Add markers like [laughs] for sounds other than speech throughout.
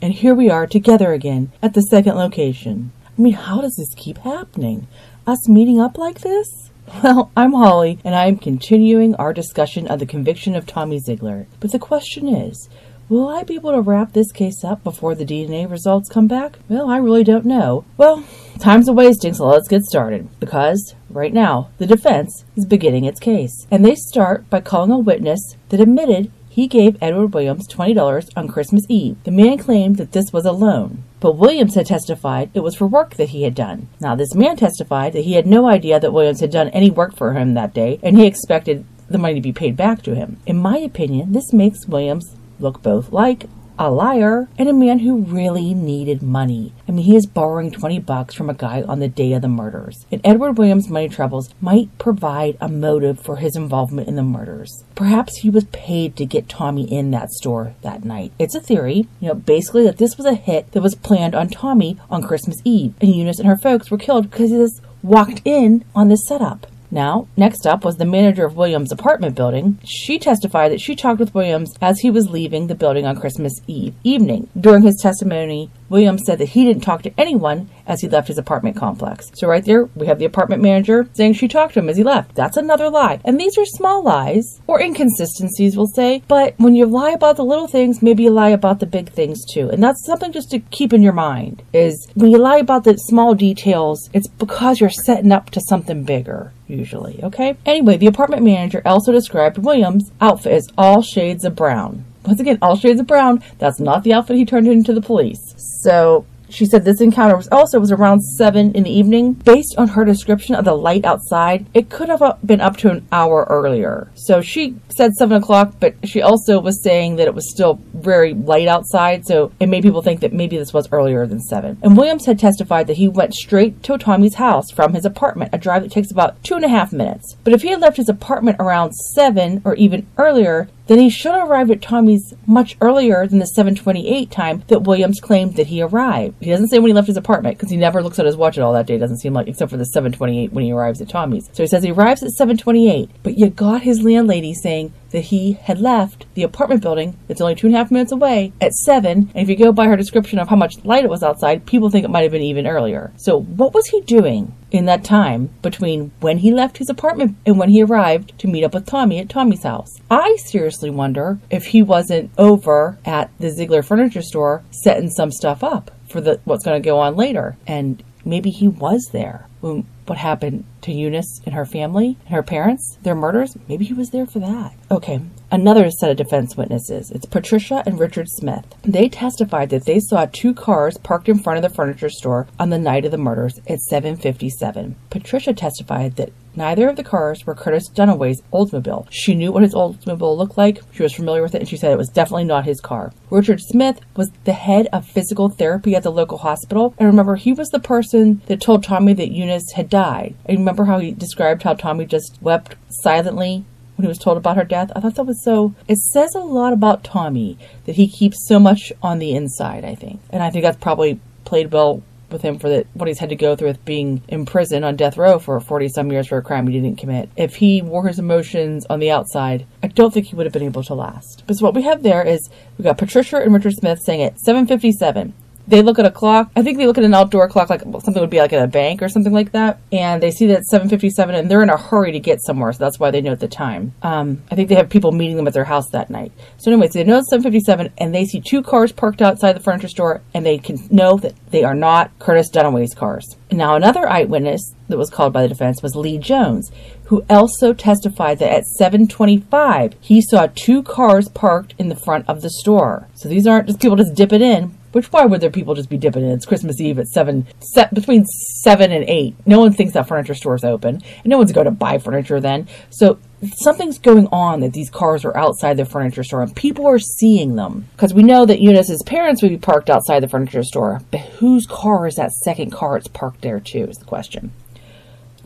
and here we are together again at the second location. I mean, how does this keep happening? Us meeting up like this? [laughs] Well, I'm Holly, and I'm continuing our discussion of the conviction of Tommy Zeigler. But the question is, Will I be able to wrap this case up before the DNA results come back? Well, I really don't know. Well, time's a wasting, so let's get started. Because, right now, the defense is beginning its case. And they start by calling a witness that admitted he gave Edward Williams $20 on Christmas Eve. The man claimed that this was a loan, but Williams had testified it was for work that he had done. Now, this man testified that he had no idea that Williams had done any work for him that day, and he expected the money to be paid back to him. In my opinion, this makes Williams look both like a liar and a man who really needed money. I mean, he is borrowing 20 bucks from a guy on the day of the murders. And Edward Williams' money troubles might provide a motive for his involvement in the murders. Perhaps he was paid to get Tommy in that store that night. It's a theory, you know, basically that this was a hit that was planned on Tommy on Christmas Eve. And Eunice and her folks were killed because he just walked in on this setup. Now, next up was the manager of Williams' apartment building. She testified that she talked with Williams as he was leaving the building on Christmas Eve evening. During his testimony, Williams said that he didn't talk to anyone as he left his apartment complex. So right there, we have the apartment manager saying she talked to him as he left. That's another lie. And these are small lies or inconsistencies, we'll say. But when you lie about the little things, maybe you lie about the big things too. And that's something just to keep in your mind is when you lie about the small details, it's because you're setting up to something bigger usually, okay? Anyway, the apartment manager also described Williams' outfit as all shades of brown. Once again, all shades of brown. That's not the outfit he turned into the police. So she said this encounter was also was around seven in the evening. Based on her description of the light outside, it could have been up to an hour earlier. So she said seven o'clock, but she also was saying that it was still very light outside. So it made people think that maybe this was earlier than seven. And Williams had testified that he went straight to Tommy's house from his apartment, a drive that takes about two and a half minutes. But if he had left his apartment around seven or even earlier, then he should have arrived at Tommy's much earlier than the 728 time that Williams claimed that he arrived. He doesn't say when he left his apartment because he never looks at his watch at all that day. Doesn't seem like, except for the 728 when he arrives at Tommy's. So he says he arrives at 728, but you got his landlady saying that he had left the apartment building that's only two and a half minutes away at 7. And if you go by her description of how much light it was outside, people think it might have been even earlier. So, what was he doing in that time between when he left his apartment and when he arrived to meet up with Tommy at Tommy's house? I seriously wonder if he wasn't over at the Zeigler furniture store setting some stuff up for the what's going to go on later. And maybe he was there when what happened to Eunice and her family and her parents, their murders. Maybe he was there for that. Okay, another set of defense witnesses. It's Patricia and Richard Smith. They testified that they saw two cars parked in front of the furniture store on the night of the murders at 7:57. Patricia testified that Neither of the cars were Curtis Dunaway's Oldsmobile. She knew what his Oldsmobile looked like, she was familiar with it, and she said it was definitely not his car. Richard Smith was the head of physical therapy at the local hospital, and remember, he was the person that told Tommy that Eunice had died. And remember how he described how Tommy just wept silently when he was told about her death. I thought that was so. It says a lot about Tommy that he keeps so much on the inside, I think. And I think that's probably played well with him for the, what he's had to go through with being in prison on death row for 40 some years for a crime he didn't commit. If he wore his emotions on the outside, I don't think he would have been able to last. But so what we have there is we got Patricia and Richard Smith saying it 757 they look at a clock. I think they look at an outdoor clock, like something would be like at a bank or something like that, and they see that 7:57, and they're in a hurry to get somewhere, so that's why they note the time. Um, I think they have people meeting them at their house that night. So, anyways, they know it's 7:57, and they see two cars parked outside the furniture store, and they can know that they are not Curtis Dunaway's cars. Now, another eyewitness that was called by the defense was Lee Jones, who also testified that at 7:25 he saw two cars parked in the front of the store. So these aren't just people just dipping in, which why would there people just be dipping in? It's Christmas Eve at seven, between seven and eight. No one thinks that furniture store's open, and no one's going to buy furniture then. So something's going on that these cars are outside the furniture store, and people are seeing them because we know that Eunice's parents would be parked outside the furniture store. But whose car is that second car? It's parked there too. Is the question.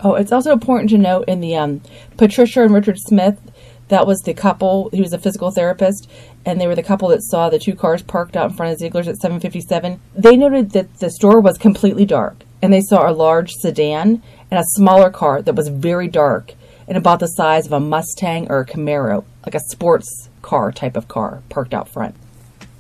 Oh, it's also important to note in the um, Patricia and Richard Smith that was the couple. He was a physical therapist, and they were the couple that saw the two cars parked out in front of Zeigler's at 7:57. They noted that the store was completely dark, and they saw a large sedan and a smaller car that was very dark and about the size of a Mustang or a Camaro, like a sports car type of car, parked out front.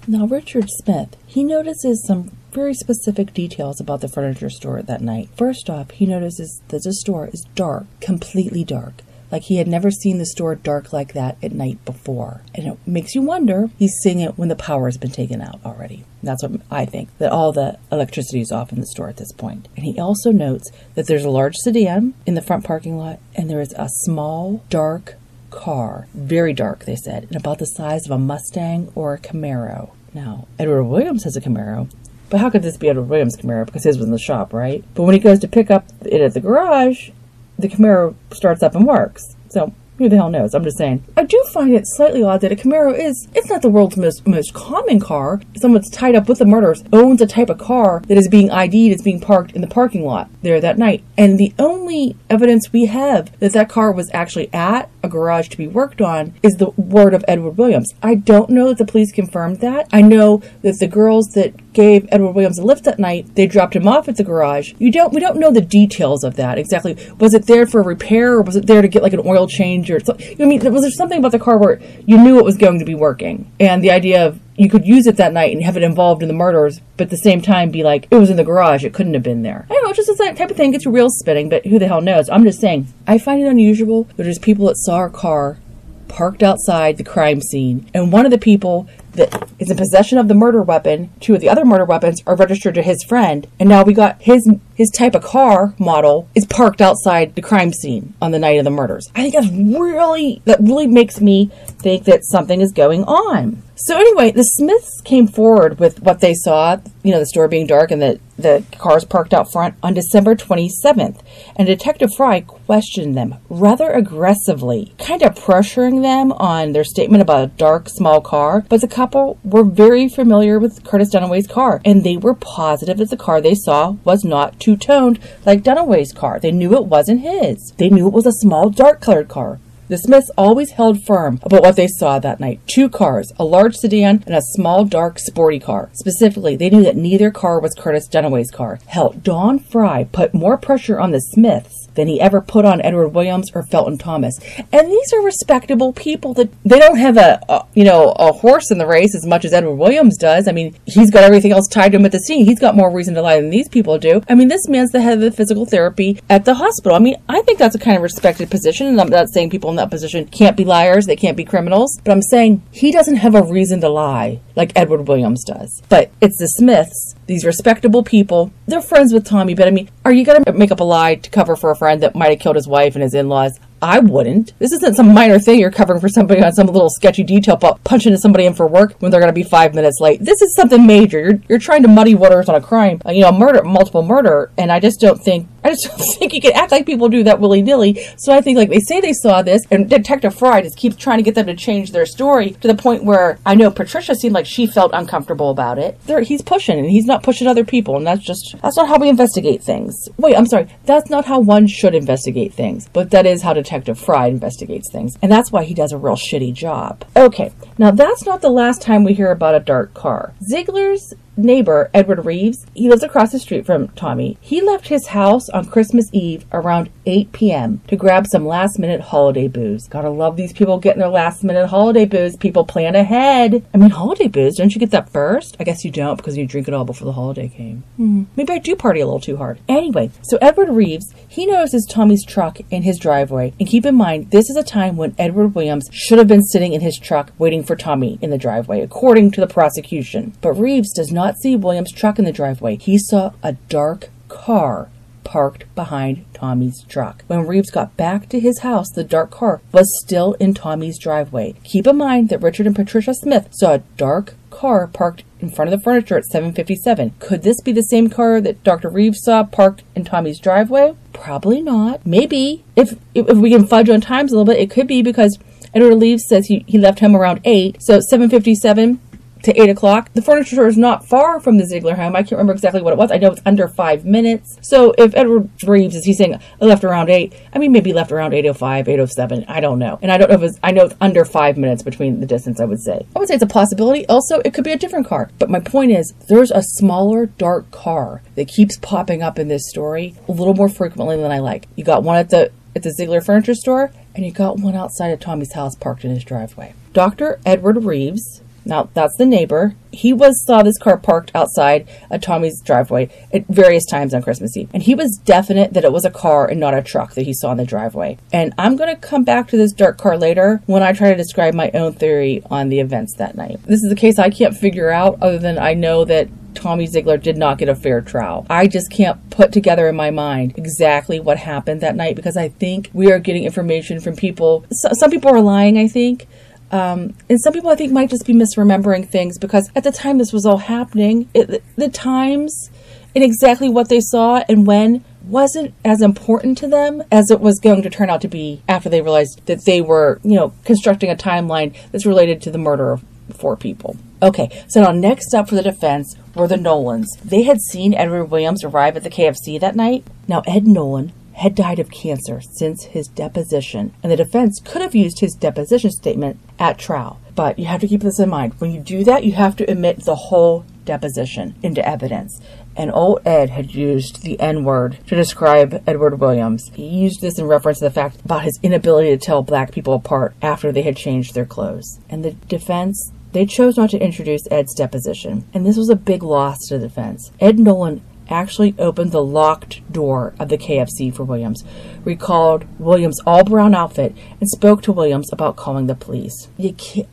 Now, Richard Smith, he notices some very specific details about the furniture store that night. First off, he notices that the store is dark, completely dark. Like he had never seen the store dark like that at night before. And it makes you wonder, he's seeing it when the power has been taken out already. That's what I think, that all the electricity is off in the store at this point. And he also notes that there's a large sedan in the front parking lot, and there is a small, dark car, very dark, they said, and about the size of a Mustang or a Camaro. Now, Edward Williams has a Camaro, but how could this be Edward Williams' Camaro? Because his was in the shop, right? But when he goes to pick up it at the garage, the Camaro starts up and works. So who the hell knows? I'm just saying. I do find it slightly odd that a Camaro is, it's not the world's most, most common car. Someone's tied up with the murders, owns a type of car that is being ID'd being parked in the parking lot there that night. And the only evidence we have that that car was actually at a garage to be worked on is the word of Edward Williams. I don't know that the police confirmed that. I know that the girls that gave Edward Williams a lift that night, they dropped him off at the garage. You don't we don't know the details of that exactly. Was it there for repair or was it there to get like an oil change or something? I mean, was there something about the car where you knew it was going to be working? And the idea of you could use it that night and have it involved in the murders, but at the same time be like, it was in the garage, it couldn't have been there. I don't know, it's just that type of thing gets your wheels spinning, but who the hell knows? I'm just saying, I find it unusual that there's people that saw our car parked outside the crime scene, and one of the people that is in possession of the murder weapon, two of the other murder weapons are registered to his friend, and now we got his his type of car model is parked outside the crime scene on the night of the murders. I think that's really that really makes me think that something is going on. So anyway, the Smiths came forward with what they saw, you know, the store being dark and the, the cars parked out front on December 27th. And Detective Fry questioned them rather aggressively, kind of pressuring them on their statement about a dark, small car. But the couple were very familiar with Curtis Dunaway's car, and they were positive that the car they saw was not two-toned like Dunaway's car. They knew it wasn't his. They knew it was a small, dark-colored car. The Smiths always held firm about what they saw that night two cars, a large sedan and a small, dark, sporty car. Specifically, they knew that neither car was Curtis Dunaway's car. Hell, Don Fry put more pressure on the Smiths than he ever put on Edward Williams or Felton Thomas. And these are respectable people that they don't have a, a, you know a horse in the race as much as Edward Williams does. I mean, he's got everything else tied to him at the scene. He's got more reason to lie than these people do. I mean, this man's the head of the physical therapy at the hospital. I mean, I think that's a kind of respected position, and I'm not saying people in that position can't be liars, they can't be criminals, but I'm saying he doesn't have a reason to lie like Edward Williams does. But it's the Smiths, these respectable people. They're friends with Tommy, but I mean, are you going to make up a lie to cover for a friend that might have killed his wife and his in laws? I wouldn't. This isn't some minor thing you're covering for somebody on some little sketchy detail about punching somebody in for work when they're going to be five minutes late. This is something major. You're, you're trying to muddy waters on a crime, uh, you know, murder, multiple murder, and I just don't think I just [laughs] don't think you can act like people do that willy nilly. So I think like they say they saw this, and Detective Fry just keeps trying to get them to change their story to the point where I know Patricia seemed like she felt uncomfortable about it. There, he's pushing, and he's not pushing other people, and that's just that's not how we investigate things. Wait, I'm sorry, that's not how one should investigate things, but that is how Detective Fry investigates things, and that's why he does a real shitty job. Okay, now that's not the last time we hear about a dark car. Zeigler's neighbor, Edward Reeves, he lives across the street from Tommy. He left his house on Christmas Eve around 8 p.m. to grab some last minute holiday booze. Gotta love these people getting their last minute holiday booze. People plan ahead. I mean, holiday booze, don't you get that first? I guess you don't because you drink it all before the holiday came. Hmm. Maybe I do party a little too hard. Anyway, so Edward Reeves, he notices Tommy's truck in his driveway. And keep in mind, this is a time when Edward Williams should have been sitting in his truck waiting for Tommy in the driveway, according to the prosecution. But Reeves does not see Williams' truck in the driveway. He saw a dark car parked behind Tommy's truck. When Reeves got back to his house, the dark car was still in Tommy's driveway. Keep in mind that Richard and Patricia Smith saw a dark car parked in front of the furniture at 757. Could this be the same car that Dr. Reeves saw parked in Tommy's driveway? Probably not. Maybe. If if we can fudge on times a little bit, it could be because Edward Reeves says he, he left home around 8. So 757 to 8 o'clock. The furniture store is not far from the Zeigler home. I can't remember exactly what it was. I know it's under five minutes. So if Edward Reeves is he saying left around 8, I mean maybe left around 805, 807. I don't know. And I don't know if it's, I know it's under five minutes between the distance, I would say. I would say it's a possibility. Also, it could be a different car. But my point is, there's a smaller, dark car that keeps popping up in this story a little more frequently than I like. You got one at the at the Zeigler furniture store, and you got one outside of Tommy's house parked in his driveway. Dr. Edward Reeves Now, that's the neighbor. He was saw this car parked outside of Tommy's driveway at various times on Christmas Eve. And he was definite that it was a car and not a truck that he saw in the driveway. And I'm going to come back to this dark car later when I try to describe my own theory on the events that night. This is a case I can't figure out other than I know that Tommy Zeigler did not get a fair trial. I just can't put together in my mind exactly what happened that night because I think we are getting information from people. some people are lying, I think. Um, and some people I think might just be misremembering things because at the time this was all happening, it, the times and exactly what they saw and when wasn't as important to them as it was going to turn out to be after they realized that they were, you know, constructing a timeline that's related to the murder of four people. Okay, so now next up for the defense were the Nolans. They had seen Edward Williams arrive at the KFC that night. Now, Ed Nolan had died of cancer since his deposition, and the defense could have used his deposition statement at trial. But you have to keep this in mind. When you do that, you have to admit the whole deposition into evidence. And old Ed had used the N word to describe Edward Williams. He used this in reference to the fact about his inability to tell black people apart after they had changed their clothes. And the defense they chose not to introduce Ed's deposition, and this was a big loss to the defense. Ed Nolan actually opened the locked door of the KFC for Williams, recalled Williams' all brown outfit, and spoke to Williams about calling the police.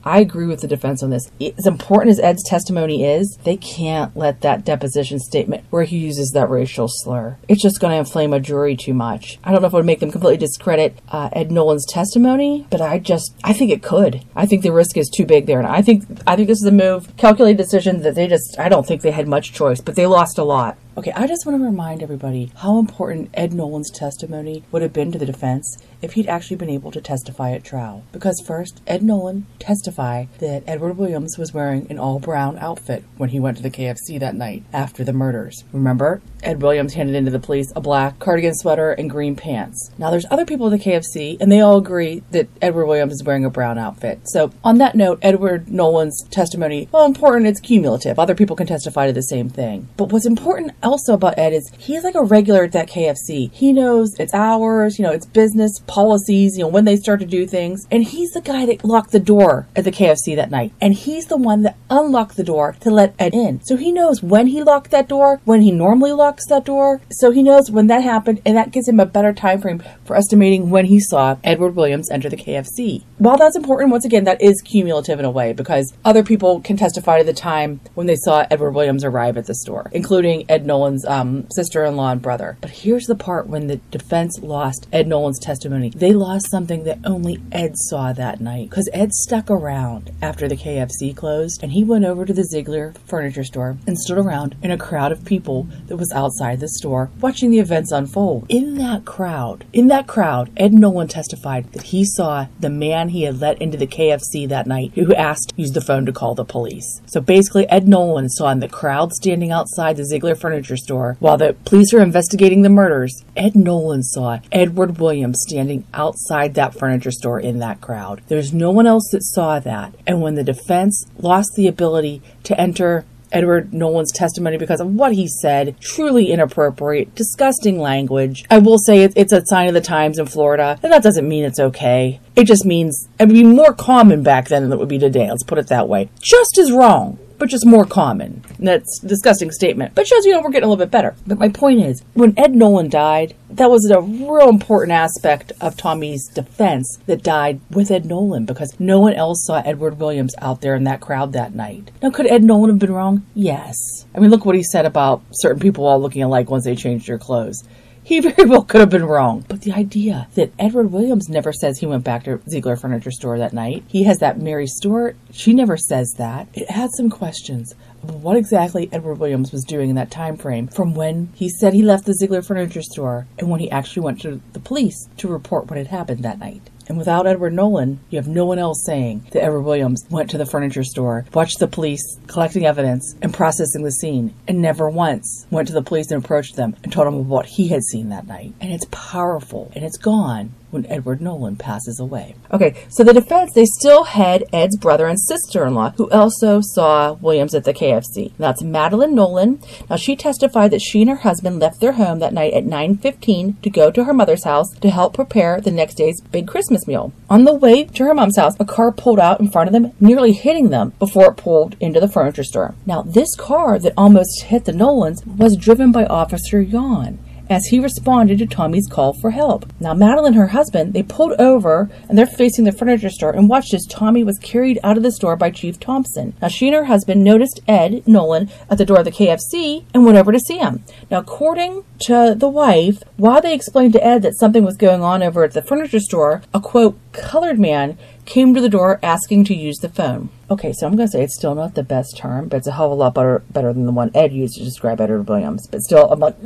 I agree with the defense on this. As important as Ed's testimony is, they can't let that deposition statement where he uses that racial slur. It's just going to inflame a jury too much. I don't know if it would make them completely discredit uh, Ed Nolan's testimony, but I just I think it could. I think the risk is too big there, and I think I think this is a move, calculated decision that they just I don't think they had much choice, but they lost a lot. Okay, I just want to remind everybody how important Ed Nolan's testimony would have been to the defense if he'd actually been able to testify at trial. Because first, Ed Nolan testified that Edward Williams was wearing an all brown outfit when he went to the KFC that night after the murders. Remember, Ed Williams handed in to the police a black cardigan sweater and green pants. Now, there's other people at the KFC, and they all agree that Edward Williams is wearing a brown outfit. So, on that note, Edward Nolan's testimony, well, important, it's cumulative. Other people can testify to the same thing. But what's important also about Ed is he's like a regular at that KFC. He knows its hours, you know, its business policies, you know, when they start to do things. And he's the guy that locked the door at the KFC that night. And he's the one that unlocked the door to let Ed in. So he knows when he locked that door, when he normally locks that door. So he knows when that happened, and that gives him a better time frame for estimating when he saw Edward Williams enter the KFC. While that's important, once again, that is cumulative in a way because other people can testify to the time when they saw Edward Williams arrive at the store, including Ed Nolan's um, sister-in-law and brother. But here's the part when the defense lost Ed Nolan's testimony they lost something that only Ed saw that night. Because Ed stuck around after the KFC closed and he went over to the Zeigler furniture store and stood around in a crowd of people that was outside the store watching the events unfold. In that crowd, in that crowd, Ed Nolan testified that he saw the man he had let into the KFC that night who asked use the phone to call the police. So basically, Ed Nolan saw in the crowd standing outside the Zeigler furniture store while the police were investigating the murders. Ed Nolan saw Edward Williams standing standing outside that furniture store in that crowd. There's no one else that saw that. And when the defense lost the ability to enter Edward Nolan's testimony because of what he said. Truly inappropriate, disgusting language. I will say it's a sign of the times in Florida, and that doesn't mean it's okay. It just means it would be more common back then than it would be today. Let's put it that way. Just as wrong but just more common. that's disgusting statement, but shows you know we're getting a little bit better. But my point is, when Ed Nolan died, that was a real important aspect of Tommy's defense that died with Ed Nolan because no one else saw Edward Williams out there in that crowd that night. Now, could Ed Nolan have been wrong? Yes. I mean, look what he said about certain people all looking alike once they changed their clothes. He [laughs] very well could have been wrong. But the idea that Edward Williams never says he went back to Zeigler Furniture Store that night, he has that Mary Stewart, she never says that. It had some questions what exactly Edward Williams was doing in that time frame from when he said he left the Zeigler Furniture Store and when he actually went to the police to report what had happened that night. And without Edward Nolan, you have no one else saying that Edward Williams went to the furniture store, watched the police collecting evidence and processing the scene, and never once went to the police and approached them and told them what he had seen that night. And it's powerful and it's gone when Edward Nolan passes away. Okay, so the defense, they still had Ed's brother and sister in law, who also saw Williams at the KFC. That's Madeline Nolan. Now, she testified that she and her husband left their home that night at 9.15 to go to her mother's house to help prepare the next day's big Christmas meal. On the way to her mom's house, a car pulled out in front of them, nearly hitting them before it pulled into the furniture store. Now, this car that almost hit the Nolans was driven by Officer Yon as he responded to Tommy's call for help. Now, Madeline and her husband, they pulled over and they're facing the furniture store and watched as Tommy was carried out of the store by Chief Thompson. Now, she and her husband noticed Ed Nolan at the door of the KFC and went over to see him. Now, according to the wife, while they explained to Ed that something was going on over at the furniture store, a quote, colored man came to the door asking to use the phone. Okay, so I'm going to say it's still not the best term, but it's a hell of a lot better better than the one Ed used to describe Edward Williams. But still, I'm like,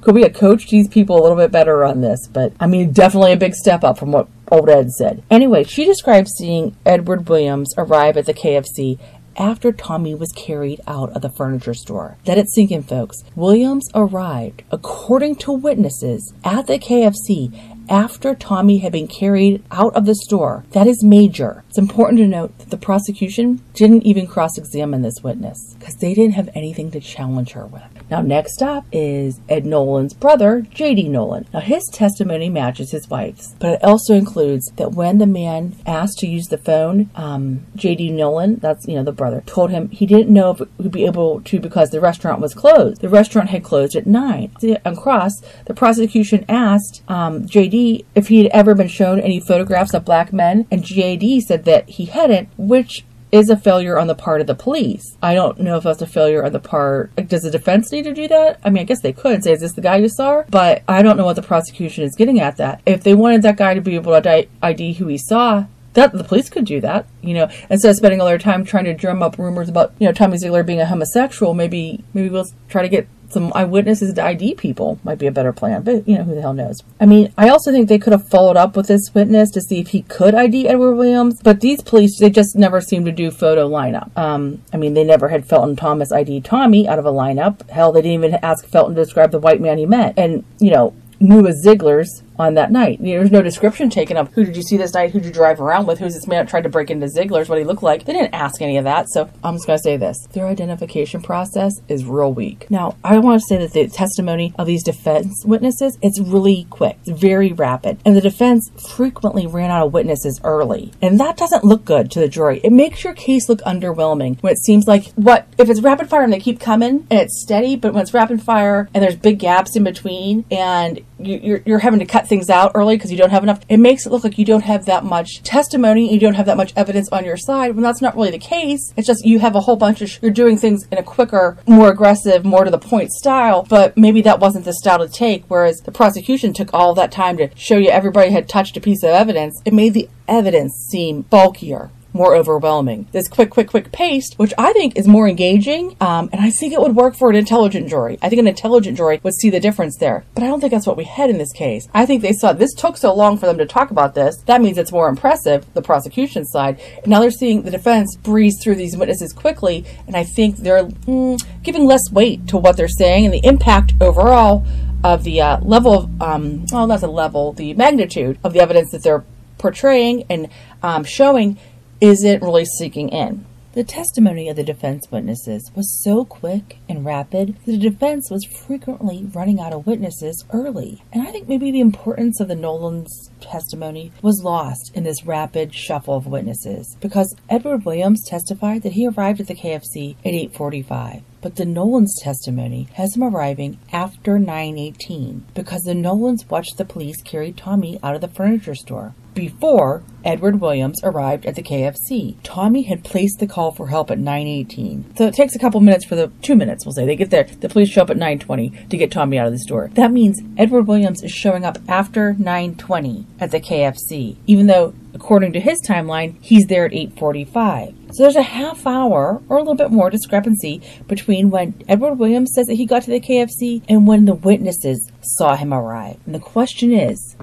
could we have coached these people a little bit better on this? But I mean, definitely a big step up from what old Ed said. Anyway, she describes seeing Edward Williams arrive at the KFC after Tommy was carried out of the furniture store. Let it sink in, folks. Williams arrived, according to witnesses, at the KFC after Tommy had been carried out of the store. That is major. It's important to note that the prosecution didn't even cross examine this witness because they didn't have anything to challenge her with. Now, next up is Ed Nolan's brother, J.D. Nolan. Now, his testimony matches his wife's, but it also includes that when the man asked to use the phone, um, J.D. Nolan, that's, you know, the brother, told him he didn't know if he'd be able to because the restaurant was closed. The restaurant had closed at 9. On cross, the prosecution asked um, J.D. if he had ever been shown any photographs of black men, and J.D. said that he hadn't, which is a failure on the part of the police. I don't know if that's a failure on the part. Like, does the defense need to do that? I mean, I guess they could say, "Is this the guy you saw?" But I don't know what the prosecution is getting at. That if they wanted that guy to be able to ID who he saw, that the police could do that, you know, instead of spending all their time trying to drum up rumors about, you know, Tommy Zeigler being a homosexual. Maybe, maybe we'll try to get some eyewitnesses to ID people might be a better plan, but you know, who the hell knows. I mean, I also think they could have followed up with this witness to see if he could ID Edward Williams, but these police, they just never seem to do photo lineup. Um, I mean, they never had Felton Thomas ID Tommy out of a lineup. Hell, they didn't even ask Felton to describe the white man he met. And, you know, knew as Zeigler's on that night. There's no description taken of who did you see this night, who did you drive around with, who's this man that tried to break into Zeigler's, what he looked like. They didn't ask any of that, so I'm just going to say this. Their identification process is real weak. Now, I want to say that the testimony of these defense witnesses, it's really quick. It's very rapid. And the defense frequently ran out of witnesses early. And that doesn't look good to the jury. It makes your case look underwhelming when it seems like what if it's rapid fire and they keep coming and it's steady, but when it's rapid fire and there's big gaps in between and you're, you're having to cut things out early because you don't have enough. It makes it look like you don't have that much testimony, you don't have that much evidence on your side when that's not really the case. It's just you have a whole bunch of, sh- you're doing things in a quicker, more aggressive, more to the point style, but maybe that wasn't the style to take. Whereas the prosecution took all that time to show you everybody had touched a piece of evidence. It made the evidence seem bulkier more overwhelming. This quick, quick, quick pace, which I think is more engaging, um, and I think it would work for an intelligent jury. I think an intelligent jury would see the difference there. But I don't think that's what we had in this case. I think they saw this took so long for them to talk about this. That means it's more impressive, the prosecution side. Now they're seeing the defense breeze through these witnesses quickly, and I think they're mm, giving less weight to what they're saying and the impact overall of the uh, level of, um, well, not the level, the magnitude of the evidence that they're portraying and um, showing isn't really sinking in. The testimony of the defense witnesses was so quick and rapid that the defense was frequently running out of witnesses early. And I think maybe the importance of the Nolan's testimony was lost in this rapid shuffle of witnesses because Edward Williams testified that he arrived at the KFC at 845 but the Nolans testimony has him arriving after 918 because the Nolans watched the police carry Tommy out of the furniture store before Edward Williams arrived at the KFC. Tommy had placed the call for help at 9:18. So it takes a couple minutes for the 2 minutes, we'll say. They get there. The police show up at 9:20 to get Tommy out of the store. That means Edward Williams is showing up after 9:20 at the KFC, even though according to his timeline, he's there at 8:45. So there's a half hour or a little bit more discrepancy between when Edward Williams says that he got to the KFC and when the witnesses saw him arrive. And the question is,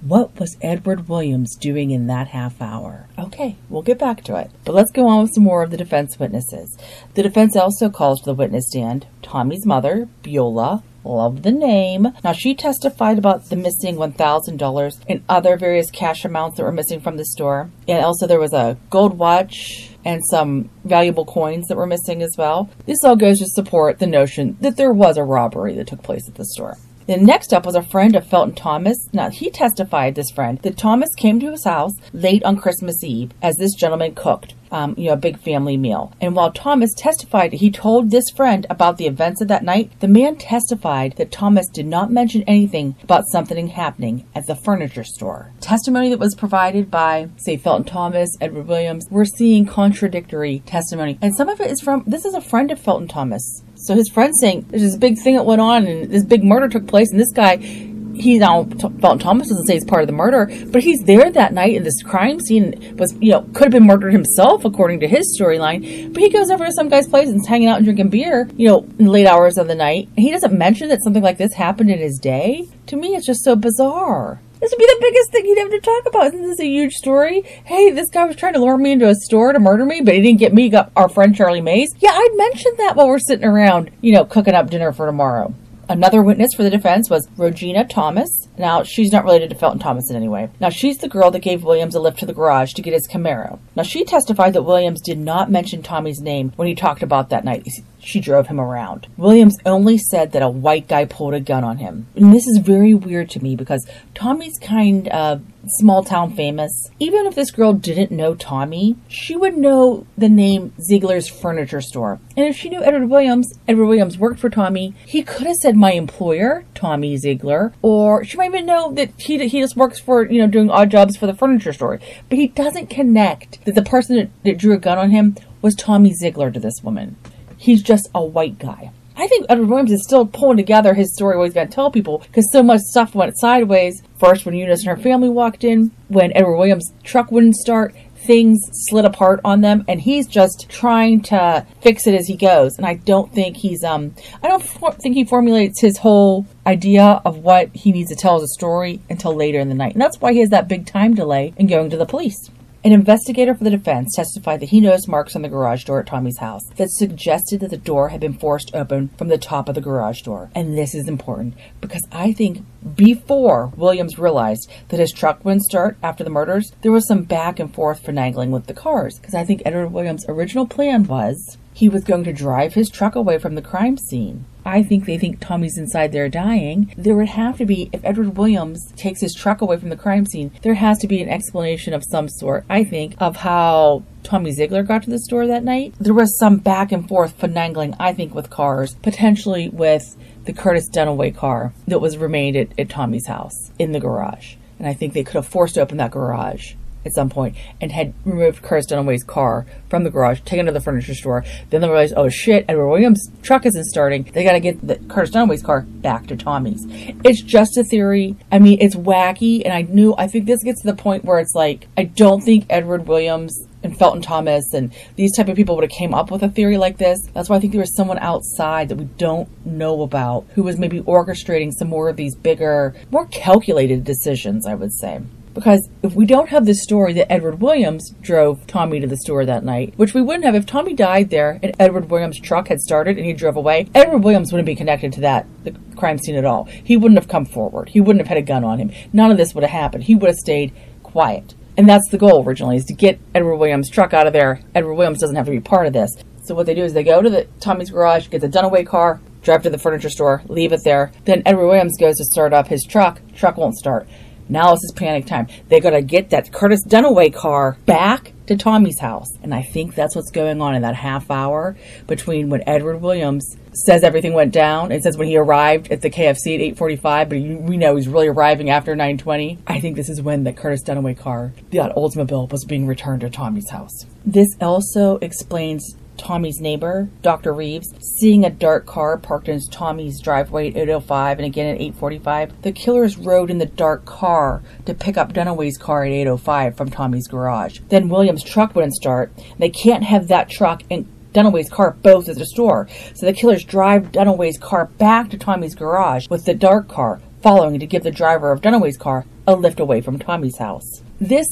what was Edward Williams doing in that half hour? Okay, we'll get back to it. But let's go on with some more of the defense witnesses. The defense also calls to the witness stand Tommy's mother, Beulah, Love the name. Now, she testified about the missing $1,000 and other various cash amounts that were missing from the store. And also, there was a gold watch and some valuable coins that were missing as well. This all goes to support the notion that there was a robbery that took place at the store. Then next up was a friend of Felton Thomas. Now he testified, this friend, that Thomas came to his house late on Christmas Eve as this gentleman cooked. Um, you know, a big family meal. And while Thomas testified, he told this friend about the events of that night. The man testified that Thomas did not mention anything about something happening at the furniture store. Testimony that was provided by, say, Felton Thomas, Edward Williams, we're seeing contradictory testimony. And some of it is from, this is a friend of Felton Thomas. So his friend's saying there's this big thing that went on and this big murder took place and this guy he now Felton Thomas doesn't say he's part of the murder, but he's there that night in this crime scene was you know could have been murdered himself according to his storyline. But he goes over to some guy's place and is hanging out and drinking beer, you know, in late hours of the night. And he doesn't mention that something like this happened in his day. To me, it's just so bizarre. This would be the biggest thing he'd have to talk about. Isn't this a huge story? Hey, this guy was trying to lure me into a store to murder me, but he didn't get me. He got our friend Charlie Mays. Yeah, I'd mentioned that while we're sitting around, you know, cooking up dinner for tomorrow. Another witness for the defense was Regina Thomas. Now, she's not related to Felton Thomas in any way. Now, she's the girl that gave Williams a lift to the garage to get his Camaro. Now, she testified that Williams did not mention Tommy's name when he talked about that night she drove him around. Williams only said that a white guy pulled a gun on him. And this is very weird to me because Tommy's kind of small town famous. Even if this girl didn't know Tommy, she would know the name Zeigler's Furniture Store. And if she knew Edward Williams, Edward Williams worked for Tommy, he could have said my employer, Tommy Zeigler, or she might even know that he, he just works for, you know, doing odd jobs for the furniture store. But he doesn't connect that the person that, that drew a gun on him was Tommy Zeigler to this woman he's just a white guy. I think Edward Williams is still pulling together his story what he's going to tell people because so much stuff went sideways. First, when Eunice and her family walked in, when Edward Williams' truck wouldn't start, things slid apart on them, and he's just trying to fix it as he goes. And I don't think he's um I don't for- think he formulates his whole idea of what he needs to tell as a story until later in the night, and that's why he has that big time delay in going to the police. An investigator for the defense testified that he noticed marks on the garage door at Tommy's house that suggested that the door had been forced open from the top of the garage door. And this is important because I think before Williams realized that his truck wouldn't start after the murders, there was some back and forth finagling with the cars. Because I think Edward Williams' original plan was he was going to drive his truck away from the crime scene. I think they think Tommy's inside there dying. There would have to be, if Edward Williams takes his truck away from the crime scene, there has to be an explanation of some sort, I think, of how Tommy Zeigler got to the store that night. There was some back and forth finagling, I think, with cars, potentially with the Curtis Dunaway car that was remained at, at Tommy's house in the garage. And I think they could have forced open that garage at some point and had removed Curtis Dunaway's car from the garage, taken to the furniture store. Then they realized, oh shit, Edward Williams' truck isn't starting. They got to get the Curtis Dunaway's car back to Tommy's. It's just a theory. I mean, it's wacky, and I knew. I think this gets to the point where it's like I don't think Edward Williams and Felton Thomas and these type of people would have came up with a theory like this. That's why I think there was someone outside that we don't know about who was maybe orchestrating some more of these bigger, more calculated decisions, I would say. Because if we don't have the story that Edward Williams drove Tommy to the store that night, which we wouldn't have if Tommy died there and Edward Williams' truck had started and he drove away, Edward Williams wouldn't be connected to that the crime scene at all. He wouldn't have come forward. He wouldn't have had a gun on him. None of this would have happened. He would have stayed quiet. And that's the goal originally, is to get Edward Williams' truck out of there. Edward Williams doesn't have to be part of this. So what they do is they go to the Tommy's garage, get the Dunaway car, drive to the furniture store, leave it there. Then Edward Williams goes to start up his truck. Truck won't start. Now this is panic time. They gotta get that Curtis Dunaway car back to Tommy's house. And I think that's what's going on in that half hour between when Edward Williams says everything went down and says when he arrived at the KFC at 845, but we know he's really arriving after 920. I think this is when the Curtis Dunaway car, the Oldsmobile, was being returned to Tommy's house. This also explains Tommy's neighbor, Dr. Reeves, seeing a dark car parked in Tommy's driveway at 805 and again at 845. The killers rode in the dark car to pick up Dunaway's car at 805 from Tommy's garage. Then Williams' truck wouldn't start. They can't have that truck and Dunaway's car both at the store. So the killers drive Dunaway's car back to Tommy's garage with the dark car following to give the driver of Dunaway's car a lift away from Tommy's house. This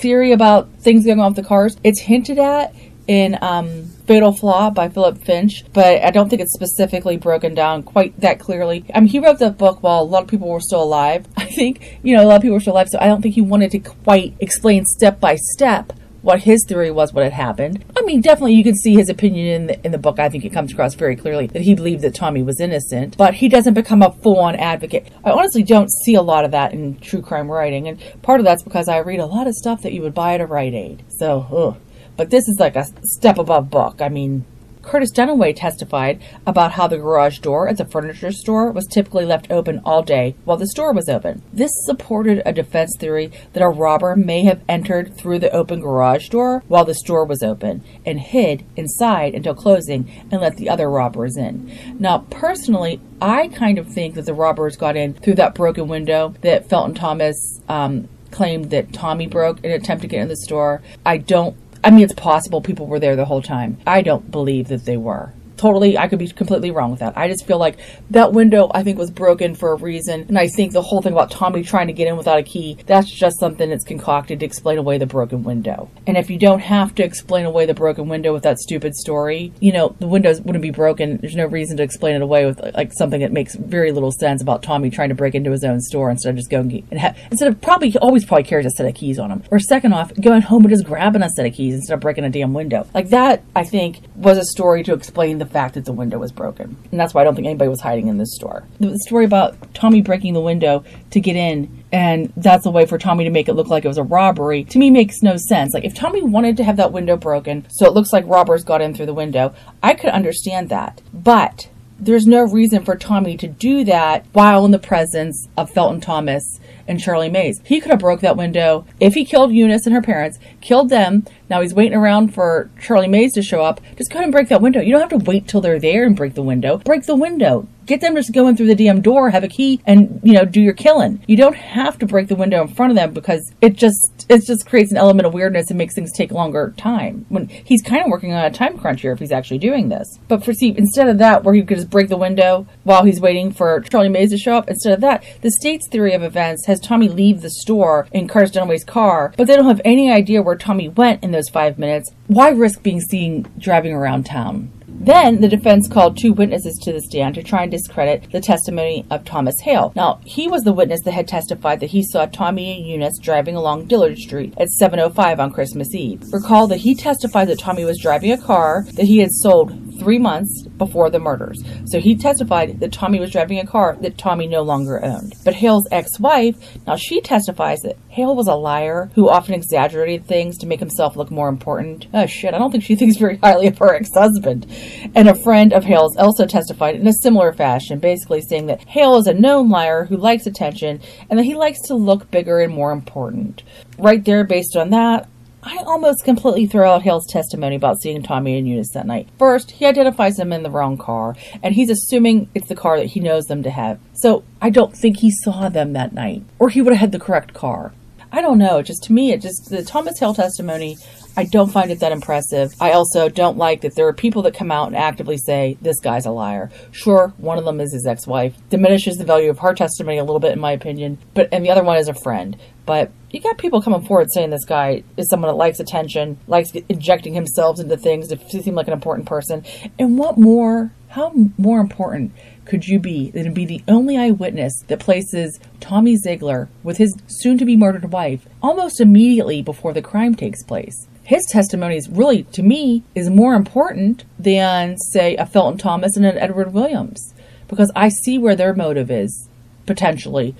theory about things going off the cars, it's hinted at in um, Fatal Flaw by Philip Finch, but I don't think it's specifically broken down quite that clearly. I mean, he wrote the book while a lot of people were still alive. [laughs] I think, you know, a lot of people were still alive, so I don't think he wanted to quite explain step by step what his theory was what had happened. I mean, definitely you can see his opinion in the, in the book. I think it comes across very clearly that he believed that Tommy was innocent, but he doesn't become a full-on advocate. I honestly don't see a lot of that in true crime writing, and part of that's because I read a lot of stuff that you would buy at a Rite Aid. So, ugh. But this is like a step above book. I mean, Curtis Dunaway testified about how the garage door at the furniture store was typically left open all day while the store was open. This supported a defense theory that a robber may have entered through the open garage door while the store was open and hid inside until closing and let the other robbers in. Now, personally, I kind of think that the robbers got in through that broken window that Felton Thomas um, claimed that Tommy broke in an attempt to get in the store. I don't I mean, it's possible people were there the whole time. I don't believe that they were totally, I could be completely wrong with that. I just feel like that window, I think, was broken for a reason. And I think the whole thing about Tommy trying to get in without a key, that's just something that's concocted to explain away the broken window. And if you don't have to explain away the broken window with that stupid story, you know, the windows wouldn't be broken. There's no reason to explain it away with like something that makes very little sense about Tommy trying to break into his own store instead of just going and [laughs] ha- instead of probably always probably carries a set of keys on him. Or second off, going home and just grabbing a set of keys instead of breaking a damn window. Like that, I think, was a story to explain the fact that the window was broken. And that's why I don't think anybody was hiding in this store. The story about Tommy breaking the window to get in and that's a way for Tommy to make it look like it was a robbery, to me makes no sense. Like, if Tommy wanted to have that window broken so it looks like robbers got in through the window, I could understand that. But there's no reason for Tommy to do that while in the presence of Felton Thomas and Charlie Mays. He could have broke that window if he killed Eunice and her parents, killed them. Now he's waiting around for Charlie Mays to show up. Just go ahead and break that window. You don't have to wait till they're there and break the window. Break the window. Get them just going through the damn door, have a key, and you know do your killing. You don't have to break the window in front of them because it just it just creates an element of weirdness and makes things take longer time. When he's kind of working on a time crunch here if he's actually doing this. But for see, instead of that, where he could just break the window while he's waiting for Charlie Mays to show up, instead of that, the state's theory of events has Tommy leave the store in Curtis Dunaway's car, but they don't have any idea where Tommy went in those five minutes. Why risk being seen driving around town? Then the defense called two witnesses to the stand to try and discredit the testimony of Thomas Hale. Now, he was the witness that had testified that he saw Tommy and Eunice driving along Dillard Street at 7.05 on Christmas Eve. Recall that he testified that Tommy was driving a car that he had sold three months before the murders. So he testified that Tommy was driving a car that Tommy no longer owned. But Hale's ex-wife, now she testifies that Hale was a liar who often exaggerated things to make himself look more important. Oh shit, I don't think she [laughs] thinks very highly of her ex-husband. And a friend of Hale's also testified in a similar fashion, basically saying that Hale is a known liar who likes attention and that he likes to look bigger and more important. Right there, based on that, I almost completely throw out Hale's testimony about seeing Tommy and Eunice that night. First, he identifies them in the wrong car, and he's assuming it's the car that he knows them to have. So I don't think he saw them that night, or he would have had the correct car. I don't know. Just to me, it just the Thomas Hale testimony. I don't find it that impressive. I also don't like that there are people that come out and actively say this guy's a liar. Sure, one of them is his ex-wife. Diminishes the value of her testimony a little bit, in my opinion. But and the other one is a friend. But you got people coming forward saying this guy is someone that likes attention, likes injecting himself into things to seem like an important person. And what more, how more important could you be than to be the only eyewitness that places Tommy Zeigler with his soon to be murdered wife almost immediately before the crime takes place? His testimony is really, to me, is more important than, say, a Felton Thomas and an Edward Williams because I see where their motive is potentially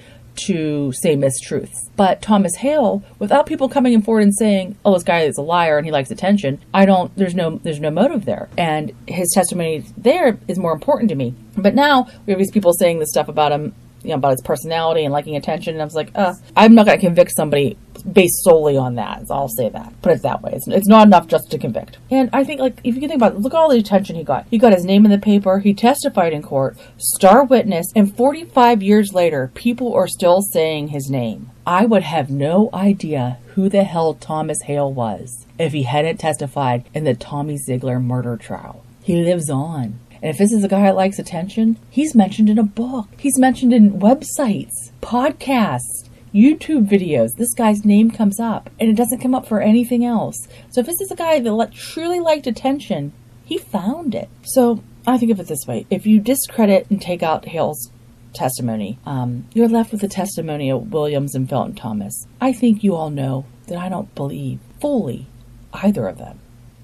to say mistruths. But Thomas Hale, without people coming forward and saying, "Oh, this guy is a liar and he likes attention," I don't. There's no. There's no motive there, and his testimony there is more important to me. But now we have these people saying this stuff about him you know, about his personality and liking attention. And I was like, uh, I'm not going to convict somebody based solely on that. So I'll say that. Put it that way. It's, it's not enough just to convict. And I think, like, if you can think about it, look at all the attention he got. He got his name in the paper. He testified in court, star witness, and 45 years later, people are still saying his name. I would have no idea who the hell Thomas Hale was if he hadn't testified in the Tommy Zeigler murder trial. He lives on. And if this is a guy that likes attention, he's mentioned in a book. He's mentioned in websites, podcasts, YouTube videos. This guy's name comes up, and it doesn't come up for anything else. So if this is a guy that truly liked attention, He found it. So I think of it this way if you discredit and take out Hale's testimony, um, you're left with the testimony of Williams and Felton Thomas. I think you all know that I don't believe fully either of them.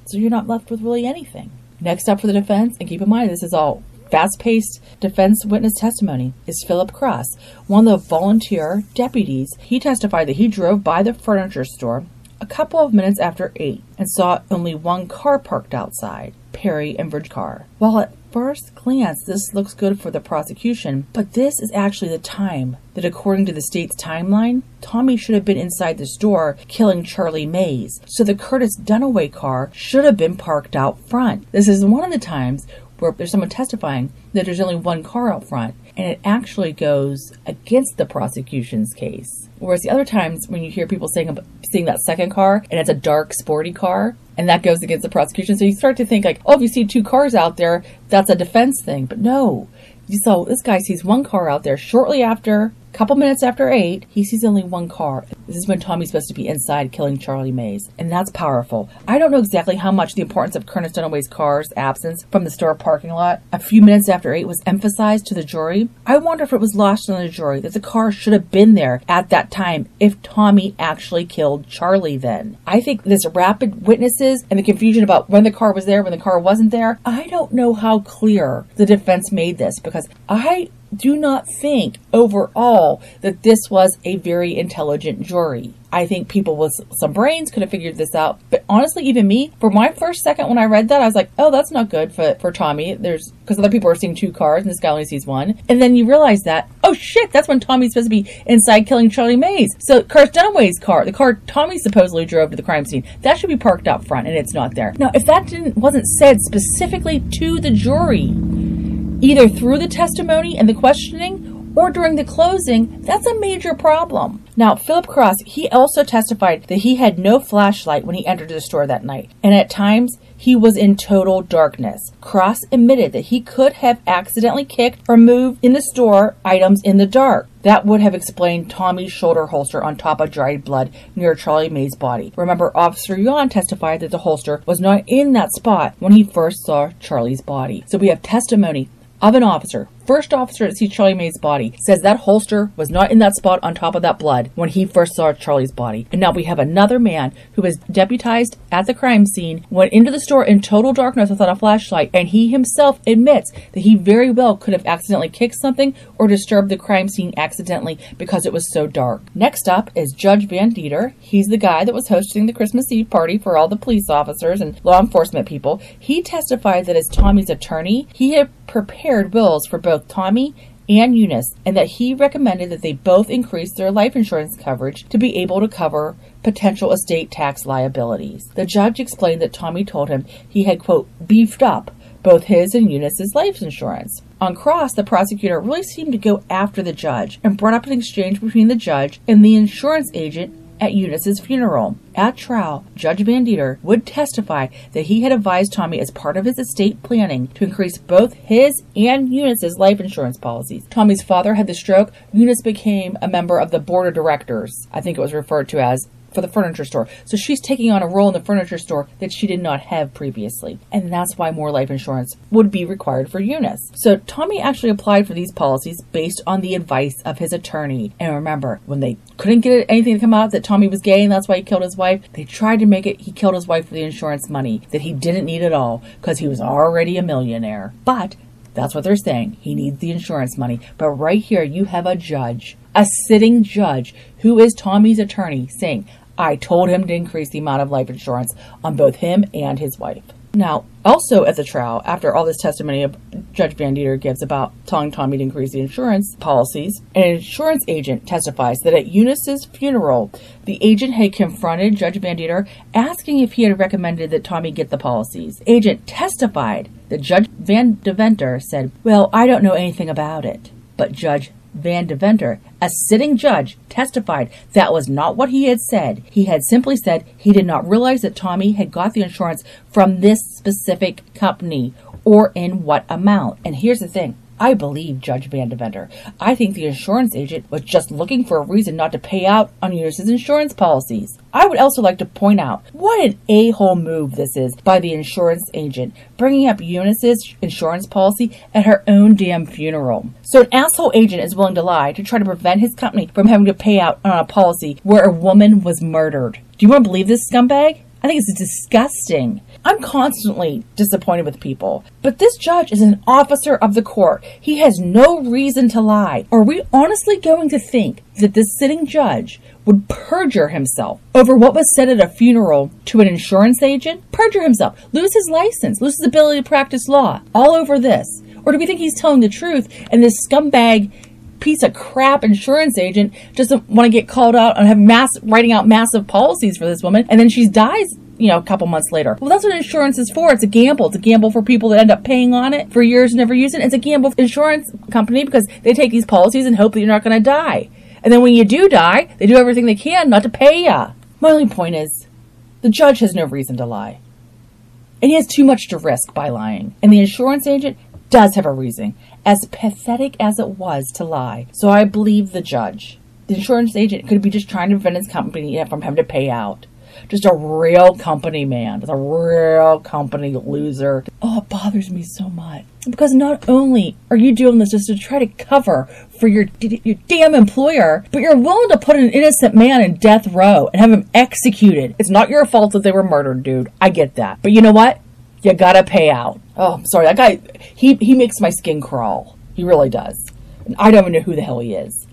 So you're not left with really anything. Next up for the defense, and keep in mind this is all fast paced defense witness testimony, is Philip Cross, one of the volunteer deputies. He testified that he drove by the furniture store a couple of minutes after 8 and saw only one car parked outside, Perry and Bridge car. While at first glance this looks good for the prosecution, but this is actually the time that according to the state's timeline, Tommy should have been inside the store killing Charlie Mays. So the Curtis Dunaway car should have been parked out front. This is one of the times where there's someone testifying that there's only one car out front, and it actually goes against the prosecution's case. Whereas the other times when you hear people saying seeing that second car and it's a dark sporty car, and that goes against the prosecution, so you start to think like, oh, if you see two cars out there, that's a defense thing. But no, you saw this guy sees one car out there shortly after couple minutes after 8, he sees only one car. This is when Tommy's supposed to be inside killing Charlie Mays. And that's powerful. I don't know exactly how much the importance of Curtis Dunaway's car's absence from the store parking lot a few minutes after 8 was emphasized to the jury. I wonder if it was lost on the jury that the car should have been there at that time if Tommy actually killed Charlie then. I think this rapid witnesses and the confusion about when the car was there, when the car wasn't there, I don't know how clear the defense made this because I do not think overall that this was a very intelligent jury. I think people with some brains could have figured this out. But honestly, even me, for my first second when I read that, I was like, oh, that's not good for, for Tommy. There's because other people are seeing two cars and this guy only sees one. And then you realize that, oh shit, that's when Tommy's supposed to be inside killing Charlie Mays. So Curtis Dunaway's car, the car Tommy supposedly drove to the crime scene, that should be parked out front and it's not there. Now, if that didn't wasn't said specifically to the jury, either through the testimony and the questioning or during the closing, that's a major problem. Now, Philip Cross, he also testified that he had no flashlight when he entered the store that night, and at times he was in total darkness. Cross admitted that he could have accidentally kicked or moved in the store items in the dark. That would have explained Tommy's shoulder holster on top of dried blood near Charlie May's body. Remember, Officer Yuan testified that the holster was not in that spot when he first saw Charlie's body. So we have testimony of an officer first officer to see Charlie May's body says that holster was not in that spot on top of that blood when he first saw Charlie's body. And now we have another man who was deputized at the crime scene, went into the store in total darkness without a flashlight, and he himself admits that he very well could have accidentally kicked something or disturbed the crime scene accidentally because it was so dark. Next up is Judge Van Dieter. He's the guy that was hosting the Christmas Eve party for all the police officers and law enforcement people. He testified that as Tommy's attorney, he had prepared wills for both both Tommy and Eunice, and that he recommended that they both increase their life insurance coverage to be able to cover potential estate tax liabilities. The judge explained that Tommy told him he had, quote, beefed up both his and Eunice's life insurance. On cross, the prosecutor really seemed to go after the judge and brought up an exchange between the judge and the insurance agent at Eunice's funeral. At trial, Judge Van Dieter would testify that he had advised Tommy as part of his estate planning to increase both his and Eunice's life insurance policies. Tommy's father had the stroke. Eunice became a member of the board of directors. I think it was referred to as for the furniture store. So she's taking on a role in the furniture store that she did not have previously. And that's why more life insurance would be required for Eunice. So Tommy actually applied for these policies based on the advice of his attorney. And remember, when they couldn't get anything to come out that Tommy was gay and that's why he killed his wife, they tried to make it he killed his wife for the insurance money that he didn't need at all because he was already a millionaire. But that's what they're saying. He needs the insurance money. But right here, you have a judge, a sitting judge, who is Tommy's attorney, saying, I told him to increase the amount of life insurance on both him and his wife. Now, also at the trial, after all this testimony Judge Van Dieter gives about telling Tommy to increase the insurance policies, an insurance agent testifies that at Eunice's funeral, the agent had confronted Judge Van Dieter asking if he had recommended that Tommy get the policies. Agent testified that Judge Van Deventer said, Well, I don't know anything about it. But Judge Van Deventer, a sitting judge, testified that was not what he had said. He had simply said he did not realize that Tommy had got the insurance from this specific company or in what amount. And here's the thing I believe Judge Vandeventer. I think the insurance agent was just looking for a reason not to pay out on Eunice's insurance policies. I would also like to point out what an a-hole move this is by the insurance agent, bringing up Eunice's insurance policy at her own damn funeral. So an asshole agent is willing to lie to try to prevent his company from having to pay out on a policy where a woman was murdered. Do you want to believe this scumbag? I think it's disgusting. I'm constantly disappointed with people, but this judge is an officer of the court. He has no reason to lie. Are we honestly going to think that this sitting judge would perjure himself over what was said at a funeral to an insurance agent? Perjure himself, lose his license, lose his ability to practice law, all over this? Or do we think he's telling the truth and this scumbag piece of crap insurance agent doesn't want to get called out and have mass writing out massive policies for this woman and then she dies you know, a couple months later. Well, that's what insurance is for. It's a gamble. It's a gamble for people that end up paying on it for years and never use it. It's a gamble for insurance company because they take these policies and hope that you're not going to die. And then when you do die, they do everything they can not to pay you. My only point is, the judge has no reason to lie. And he has too much to risk by lying. And the insurance agent does have a reason, as pathetic as it was to lie. So I believe the judge. The insurance agent could be just trying to prevent his company from having to pay out. Just a real company man, just a real company loser. Oh, it bothers me so much. Because not only are you doing this just to try to cover for your, your damn employer, but you're willing to put an innocent man in death row and have him executed. It's not your fault that they were murdered, dude. I get that. But you know what? You gotta pay out. Oh, I'm sorry. That guy, he, he makes my skin crawl. He really does. And I don't even know who the hell he is.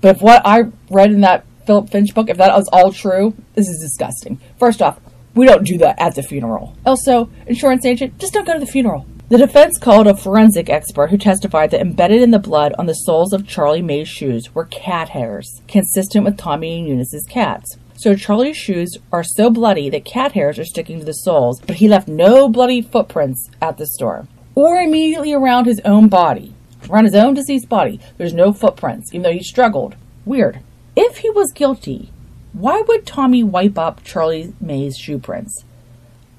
But if what I read in that Philip Finch book, if that was all true, this is disgusting. First off, we don't do that at the funeral. Also, insurance agent, just don't go to the funeral. The defense called a forensic expert who testified that embedded in the blood on the soles of Charlie May's shoes were cat hairs, consistent with Tommy and Eunice's cats. So Charlie's shoes are so bloody that cat hairs are sticking to the soles, but he left no bloody footprints at the store or immediately around his own body. Around his own deceased body, there's no footprints, even though he struggled. Weird. If he was guilty, why would Tommy wipe up Charlie May's shoe prints?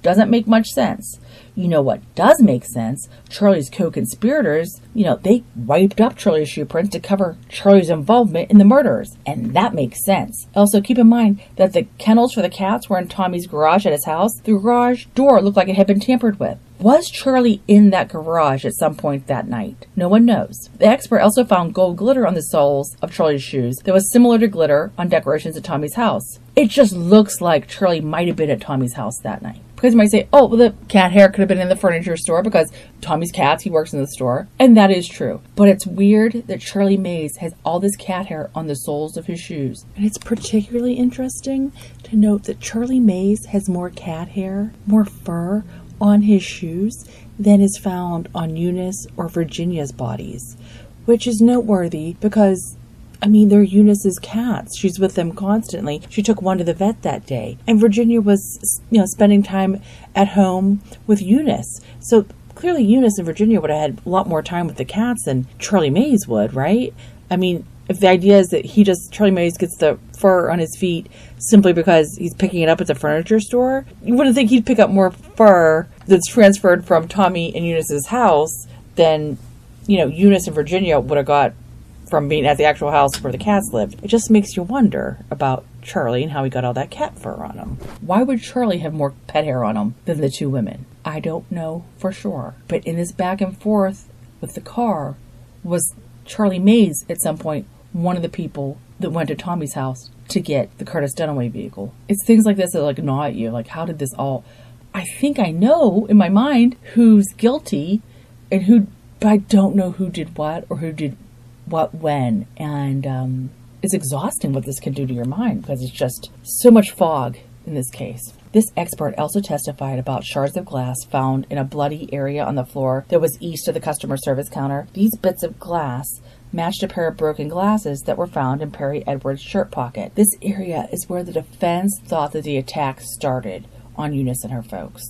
Doesn't make much sense. You know what does make sense? Charlie's co-conspirators, you know, they wiped up Charlie's shoe prints to cover Charlie's involvement in the murders. And that makes sense. Also, keep in mind that the kennels for the cats were in Tommy's garage at his house. The garage door looked like it had been tampered with. Was Charlie in that garage at some point that night? No one knows. The expert also found gold glitter on the soles of Charlie's shoes that was similar to glitter on decorations at Tommy's house. It just looks like Charlie might have been at Tommy's house that night. Because you might say, oh, well, the cat hair could have been in the furniture store because Tommy's cats, he works in the store. And that is true. But it's weird that Charlie Mays has all this cat hair on the soles of his shoes. And it's particularly interesting to note that Charlie Mays has more cat hair, more fur on his shoes than is found on Eunice or Virginia's bodies, which is noteworthy because I mean, they're Eunice's cats. She's with them constantly. She took one to the vet that day. And Virginia was, you know, spending time at home with Eunice. So clearly Eunice and Virginia would have had a lot more time with the cats than Charlie Mays would, right? I mean, if the idea is that he just, Charlie Mays gets the fur on his feet simply because he's picking it up at the furniture store, you wouldn't think he'd pick up more fur that's transferred from Tommy and Eunice's house than, you know, Eunice and Virginia would have got from being at the actual house where the cats lived. It just makes you wonder about Charlie and how he got all that cat fur on him. Why would Charlie have more pet hair on him than the two women? I don't know for sure. But in this back and forth with the car, was Charlie Mays at some point one of the people that went to Tommy's house to get the Curtis Dunaway vehicle? It's things like this that like gnaw at you. Like, how did this all? I think I know in my mind who's guilty and who, but I don't know who did what or who did what when and um, it's exhausting what this can do to your mind because it's just so much fog in this case. This expert also testified about shards of glass found in a bloody area on the floor that was east of the customer service counter. These bits of glass matched a pair of broken glasses that were found in Perry Edwards' shirt pocket. This area is where the defense thought that the attack started on Eunice and her folks.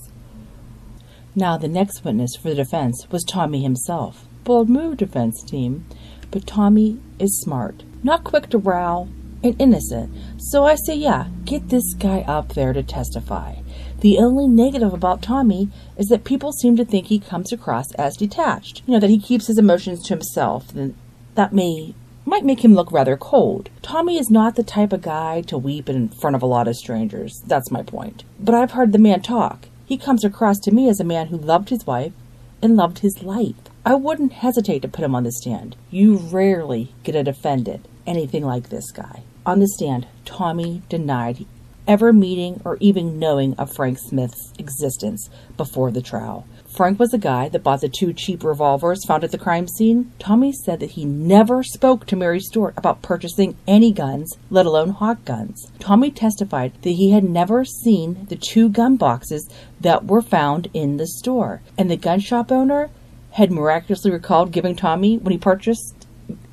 Now, the next witness for the defense was Tommy himself. Bold move, defense team. But Tommy is smart. Not quick to row, and innocent. So I say, yeah, get this guy up there to testify. The only negative about Tommy is that people seem to think he comes across as detached. You know, that he keeps his emotions to himself, and that may might make him look rather cold. Tommy is not the type of guy to weep in front of a lot of strangers. That's my point. But I've heard the man talk. He comes across to me as a man who loved his wife and loved his life. I wouldn't hesitate to put him on the stand. You rarely get a defendant anything like this guy. On the stand, Tommy denied ever meeting or even knowing of Frank Smith's existence before the trial. Frank was the guy that bought the two cheap revolvers found at the crime scene. Tommy said that he never spoke to Mary Stewart about purchasing any guns, let alone hot guns. Tommy testified that he had never seen the two gun boxes that were found in the store, and the gun shop owner had miraculously recalled giving Tommy, when he purchased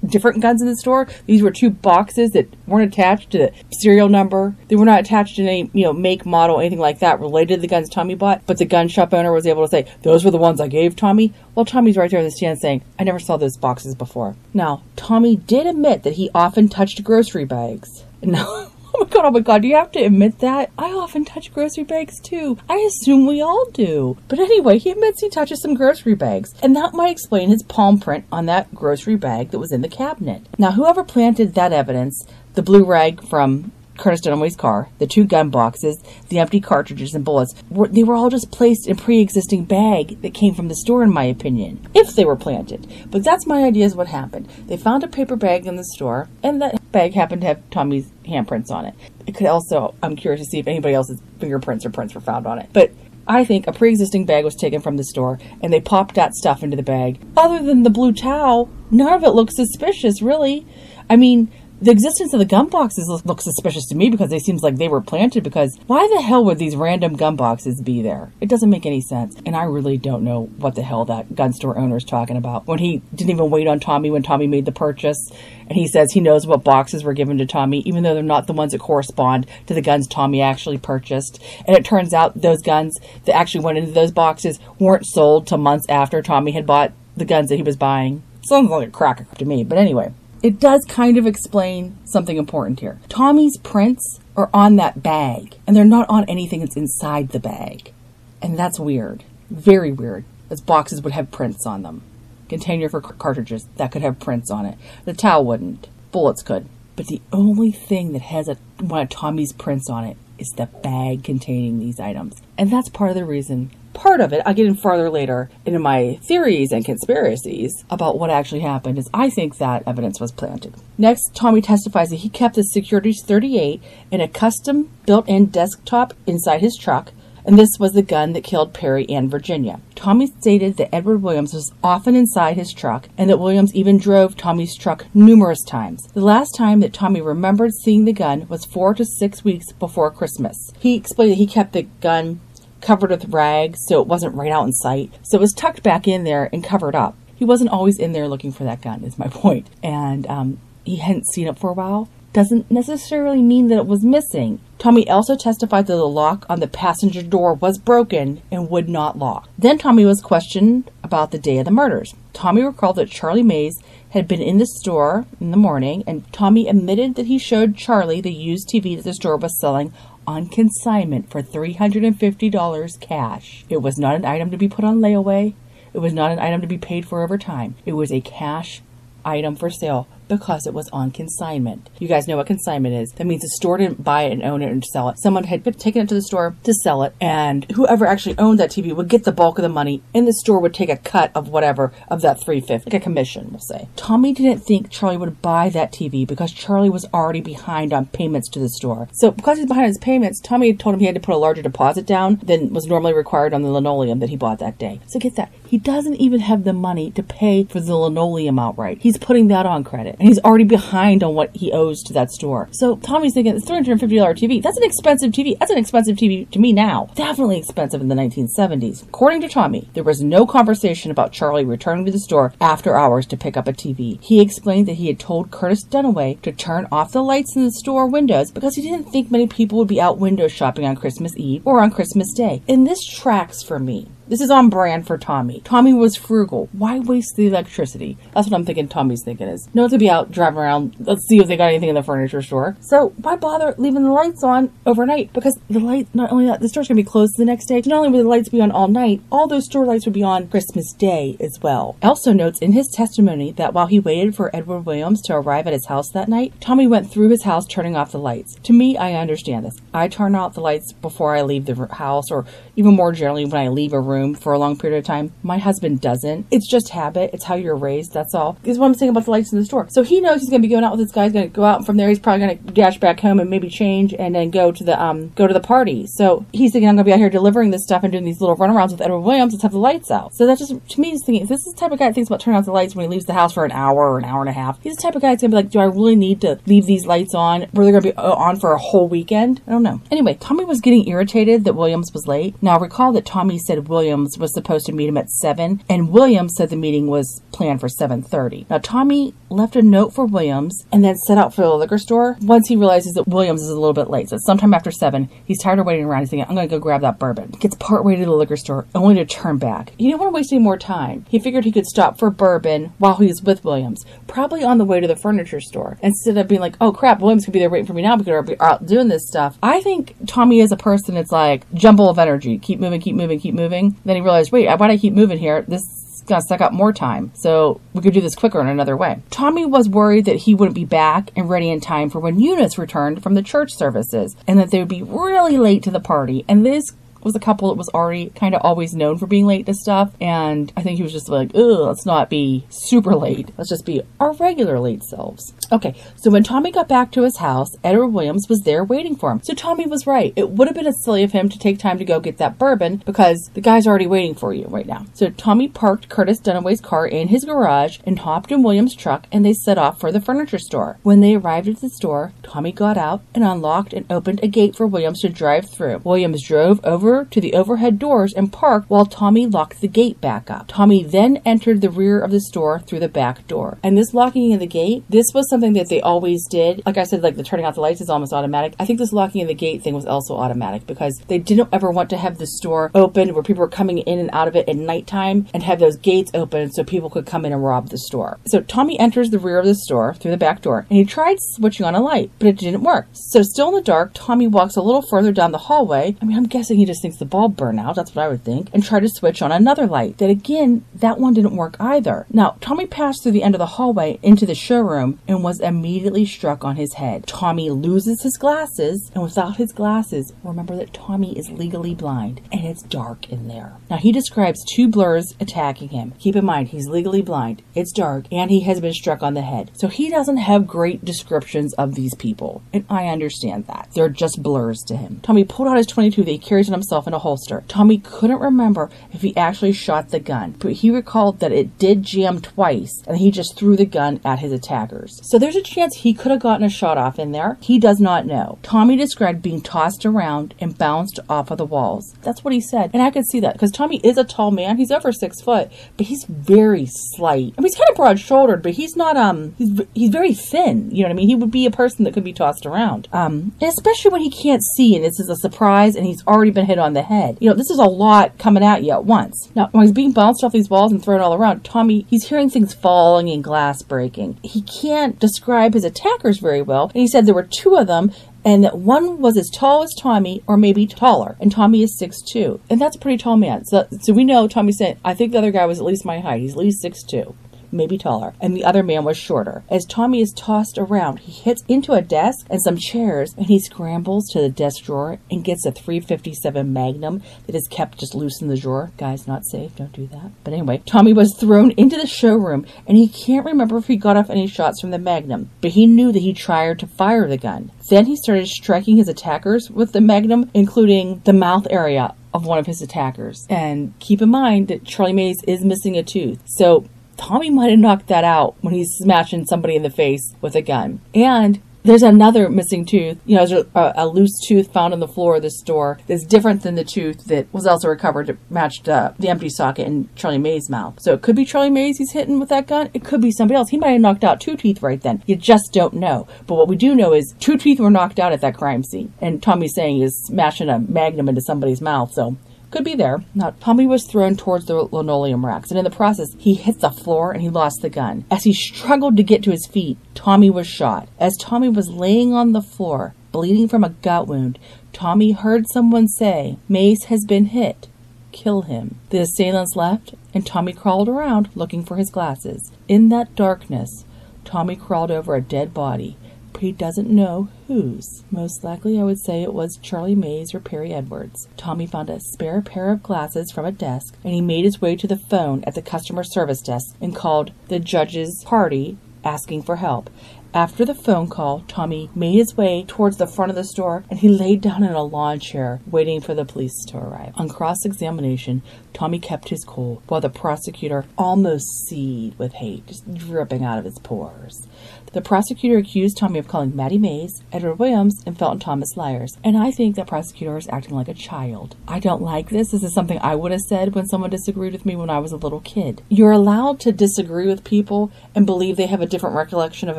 different guns in the store. These were two boxes that weren't attached to the serial number. They were not attached to any, you know, make, model, anything like that related to the guns Tommy bought. But the gun shop owner was able to say, those were the ones I gave Tommy. Well, Tommy's right there in the stand saying, I never saw those boxes before. Now, Tommy did admit that he often touched grocery bags. [laughs] Now, [laughs] Oh my god, oh my god, do you have to admit that? I often touch grocery bags too. I assume we all do. But anyway, he admits he touches some grocery bags, and that might explain his palm print on that grocery bag that was in the cabinet. Now, whoever planted that evidence, the blue rag from Curtis Dunaway's car, the two gun boxes, the empty cartridges and bullets, were, they were all just placed in a pre-existing bag that came from the store, in my opinion, if they were planted. But that's my idea is what happened. They found a paper bag in the store, and that bag happened to have Tommy's handprints on it. It could also, I'm curious to see if anybody else's fingerprints or prints were found on it. But I think a pre-existing bag was taken from the store and they popped that stuff into the bag. Other than the blue towel, none of it looks suspicious, really. I mean, the existence of the gun boxes look, suspicious to me because it seems like they were planted because why the hell would these random gun boxes be there? It doesn't make any sense. And I really don't know what the hell that gun store owner is talking about when he didn't even wait on Tommy when Tommy made the purchase. And he says he knows what boxes were given to Tommy, even though they're not the ones that correspond to the guns Tommy actually purchased. And it turns out those guns that actually went into those boxes weren't sold till months after Tommy had bought the guns that he was buying. Sounds like a cracker to me, but anyway it does kind of explain something important here. Tommy's prints are on that bag, and they're not on anything that's inside the bag. And that's weird. Very weird. As boxes would have prints on them. Container for cartridges, that could have prints on it. The towel wouldn't. Bullets could. But the only thing that has a, one of Tommy's prints on it is the bag containing these items. And that's part of the reason part of it, I'll get in farther later into my theories and conspiracies about what actually happened, is I think that evidence was planted. Next, Tommy testifies that he kept the Security Six 38 in a custom built in desktop inside his truck, and this was the gun that killed Perry and Virginia. Tommy stated that Edward Williams was often inside his truck and that Williams even drove Tommy's truck numerous times. The last time that Tommy remembered seeing the gun was four to six weeks before Christmas. He explained that he kept the gun covered with rags so it wasn't right out in sight. So it was tucked back in there and covered up. He wasn't always in there looking for that gun, is my [laughs] point. And um, he hadn't seen it for a while. Doesn't necessarily mean that it was missing. Tommy also testified that the lock on the passenger door was broken and would not lock. Then Tommy was questioned about the day of the murders. Tommy recalled that Charlie Mays had been in the store in the morning, and Tommy admitted that he showed Charlie the used TV that the store was selling on consignment for $350 cash. It was not an item to be put on layaway. It was not an item to be paid for over time. It was a cash item for sale because it was on consignment. You guys know what consignment is. That means the store didn't buy it and own it and sell it. Someone had taken it to the store to sell it, and whoever actually owned that TV would get the bulk of the money, and the store would take a cut of whatever of that 350, like a commission, we'll say. Tommy didn't think Charlie would buy that TV because Charlie was already behind on payments to the store. So because he's behind on his payments, Tommy told him he had to put a larger deposit down than was normally required on the linoleum that he bought that day. So get that. He doesn't even have the money to pay for the linoleum outright. He's putting that on credit and he's already behind on what he owes to that store. So Tommy's thinking, it's $350 TV. That's an expensive TV. That's an expensive TV to me now. Definitely expensive in the 1970s. According to Tommy, there was no conversation about Charlie returning to the store after hours to pick up a TV. He explained that he had told Curtis Dunaway to turn off the lights in the store windows because he didn't think many people would be out window shopping on Christmas Eve or on Christmas Day. And this tracks for me This is on brand for Tommy. Tommy was frugal. Why waste the electricity? That's what I'm thinking Tommy's thinking is. No to be out driving around. Let's see if they got anything in the furniture store. So why bother leaving the lights on overnight? Because the light, not only that, the store's gonna be closed the next day. Not only would the lights be on all night, all those store lights would be on Christmas Day as well. Also notes in his testimony that while he waited for Edward Williams to arrive at his house that night, Tommy went through his house turning off the lights. To me, I understand this. I turn off the lights before I leave the house, or even more generally when I leave a room for a long period of time. My husband doesn't. It's just habit. It's how you're raised. That's all. This is what I'm saying about the lights in the store. So he knows he's going to be going out with this guy. He's going to go out, and from there he's probably going to dash back home and maybe change, and then go to the um go to the party. So he's thinking I'm going to be out here delivering this stuff and doing these little runarounds with Edward Williams. Let's have the lights out. So that's just to me. He's thinking this is the type of guy that thinks about turning off the lights when he leaves the house for an hour or an hour and a half. He's the type of guy that's going to be like, do I really need to leave these lights on? Where they're going to be uh, on for a whole weekend? I don't know. Anyway, Tommy was getting irritated that Williams was late. Now recall that Tommy said Williams was supposed to meet him at seven, and Williams said the meeting was planned for seven thirty. Now Tommy left a note for Williams and then set out for the liquor store. Once he realizes that Williams is a little bit late, so sometime after seven, he's tired of waiting around. He's thinking, I'm going to go grab that bourbon. Gets part way to the liquor store, only to turn back. He didn't want to waste any more time. He figured he could stop for bourbon while he was with Williams, probably on the way to the furniture store, instead of being like, oh crap, Williams could be there waiting for me now because we're out doing this stuff. I think Tommy is a person that's like jumble of energy. Keep moving, keep moving, keep moving. Then he realized, wait, why do I keep moving here? This is going to suck up more time. So we could do this quicker in another way. Tommy was worried that he wouldn't be back and ready in time for when Eunice returned from the church services and that they would be really late to the party. And this was a couple that was already kind of always known for being late to stuff. And I think he was just like, ugh, let's not be super late. Let's just be our regular late selves. Okay, so when Tommy got back to his house, Edward Williams was there waiting for him. So Tommy was right. It would have been silly of him to take time to go get that bourbon because the guy's already waiting for you right now. So Tommy parked Curtis Dunaway's car in his garage and hopped in Williams' truck and they set off for the furniture store. When they arrived at the store, Tommy got out and unlocked and opened a gate for Williams to drive through. Williams drove over to the overhead doors and parked while Tommy locked the gate back up. Tommy then entered the rear of the store through the back door. And this locking of the gate, this was something that they always did. Like I said, like the turning off the lights is almost automatic. I think this locking of the gate thing was also automatic because they didn't ever want to have the store open where people were coming in and out of it at nighttime and have those gates open so people could come in and rob the store. So Tommy enters the rear of the store through the back door and he tried switching on a light, but it didn't work. So still in the dark, Tommy walks a little further down the hallway. I mean, I'm guessing he just thinks the bulb burned out. That's what I would think. And try to switch on another light. That again, that one didn't work either. Now, Tommy passed through the end of the hallway into the showroom and was immediately struck on his head. Tommy loses his glasses, and without his glasses, remember that Tommy is legally blind and it's dark in there. Now, he describes two blurs attacking him. Keep in mind, he's legally blind, it's dark, and he has been struck on the head. So he doesn't have great descriptions of these people, and I understand that. They're just blurs to him. Tommy pulled out his 22 that he carries on himself in a holster. Tommy couldn't remember if he actually shot the gun, but he recalled that it did jam twice, and he just threw the gun at his attackers. So there's a chance he could have gotten a shot off in there. He does not know. Tommy described being tossed around and bounced off of the walls. That's what he said. And I could see that because Tommy is a tall man. He's over six foot, but he's very slight. I mean, he's kind of broad shouldered, but he's not, um, he's, he's very thin. You know what I mean? He would be a person that could be tossed around. Um, and especially when he can't see and this is a surprise and he's already been hit on the head. You know, this is a lot coming at you at once. Now, when he's being bounced off these walls and thrown all around, Tommy, he's hearing things falling and glass breaking. He can't describe his attackers very well. And he said there were two of them and that one was as tall as Tommy or maybe taller, and Tommy is six two, and that's a pretty tall man. So, so we know Tommy said, I think the other guy was at least my height. He's at least six two maybe taller, and the other man was shorter. As Tommy is tossed around, he hits into a desk and some chairs, and he scrambles to the desk drawer and gets a 357 Magnum that is kept just loose in the drawer. Guys, not safe, don't do that. But anyway, Tommy was thrown into the showroom, and he can't remember if he got off any shots from the Magnum, but he knew that he tried to fire the gun. Then he started striking his attackers with the Magnum, including the mouth area of one of his attackers. And keep in mind that Charlie Mays is missing a tooth. So Tommy might have knocked that out when he's smashing somebody in the face with a gun. And there's another missing tooth. You know, there's a, a, loose tooth found on the floor of the store that's different than the tooth that was also recovered to match uh, the empty socket in Charlie May's mouth. So it could be Charlie Mays he's hitting with that gun. It could be somebody else. He might have knocked out two teeth right then. You just don't know. But what we do know is two teeth were knocked out at that crime scene. And Tommy's saying he's smashing a magnum into somebody's mouth. So could be there. Now, Tommy was thrown towards the linoleum racks, and in the process, he hit the floor and he lost the gun. As he struggled to get to his feet, Tommy was shot. As Tommy was laying on the floor, bleeding from a gut wound, Tommy heard someone say, Mace has been hit. Kill him. The assailants left, and Tommy crawled around looking for his glasses. In that darkness, Tommy crawled over a dead body, he doesn't know whose. Most likely, I would say it was Charlie Mays or Perry Edwards. Tommy found a spare pair of glasses from a desk, and he made his way to the phone at the customer service desk and called the judge's party asking for help. After the phone call, Tommy made his way towards the front of the store and he laid down in a lawn chair, waiting for the police to arrive. On cross examination, Tommy kept his cool while the prosecutor almost seethed with hate, just dripping out of his pores. The prosecutor accused Tommy of calling Maddie Mays, Edward Williams, and Felton Thomas liars, and I think that prosecutor is acting like a child. I don't like this. This is something I would have said when someone disagreed with me when I was a little kid. You're allowed to disagree with people and believe they have a different recollection of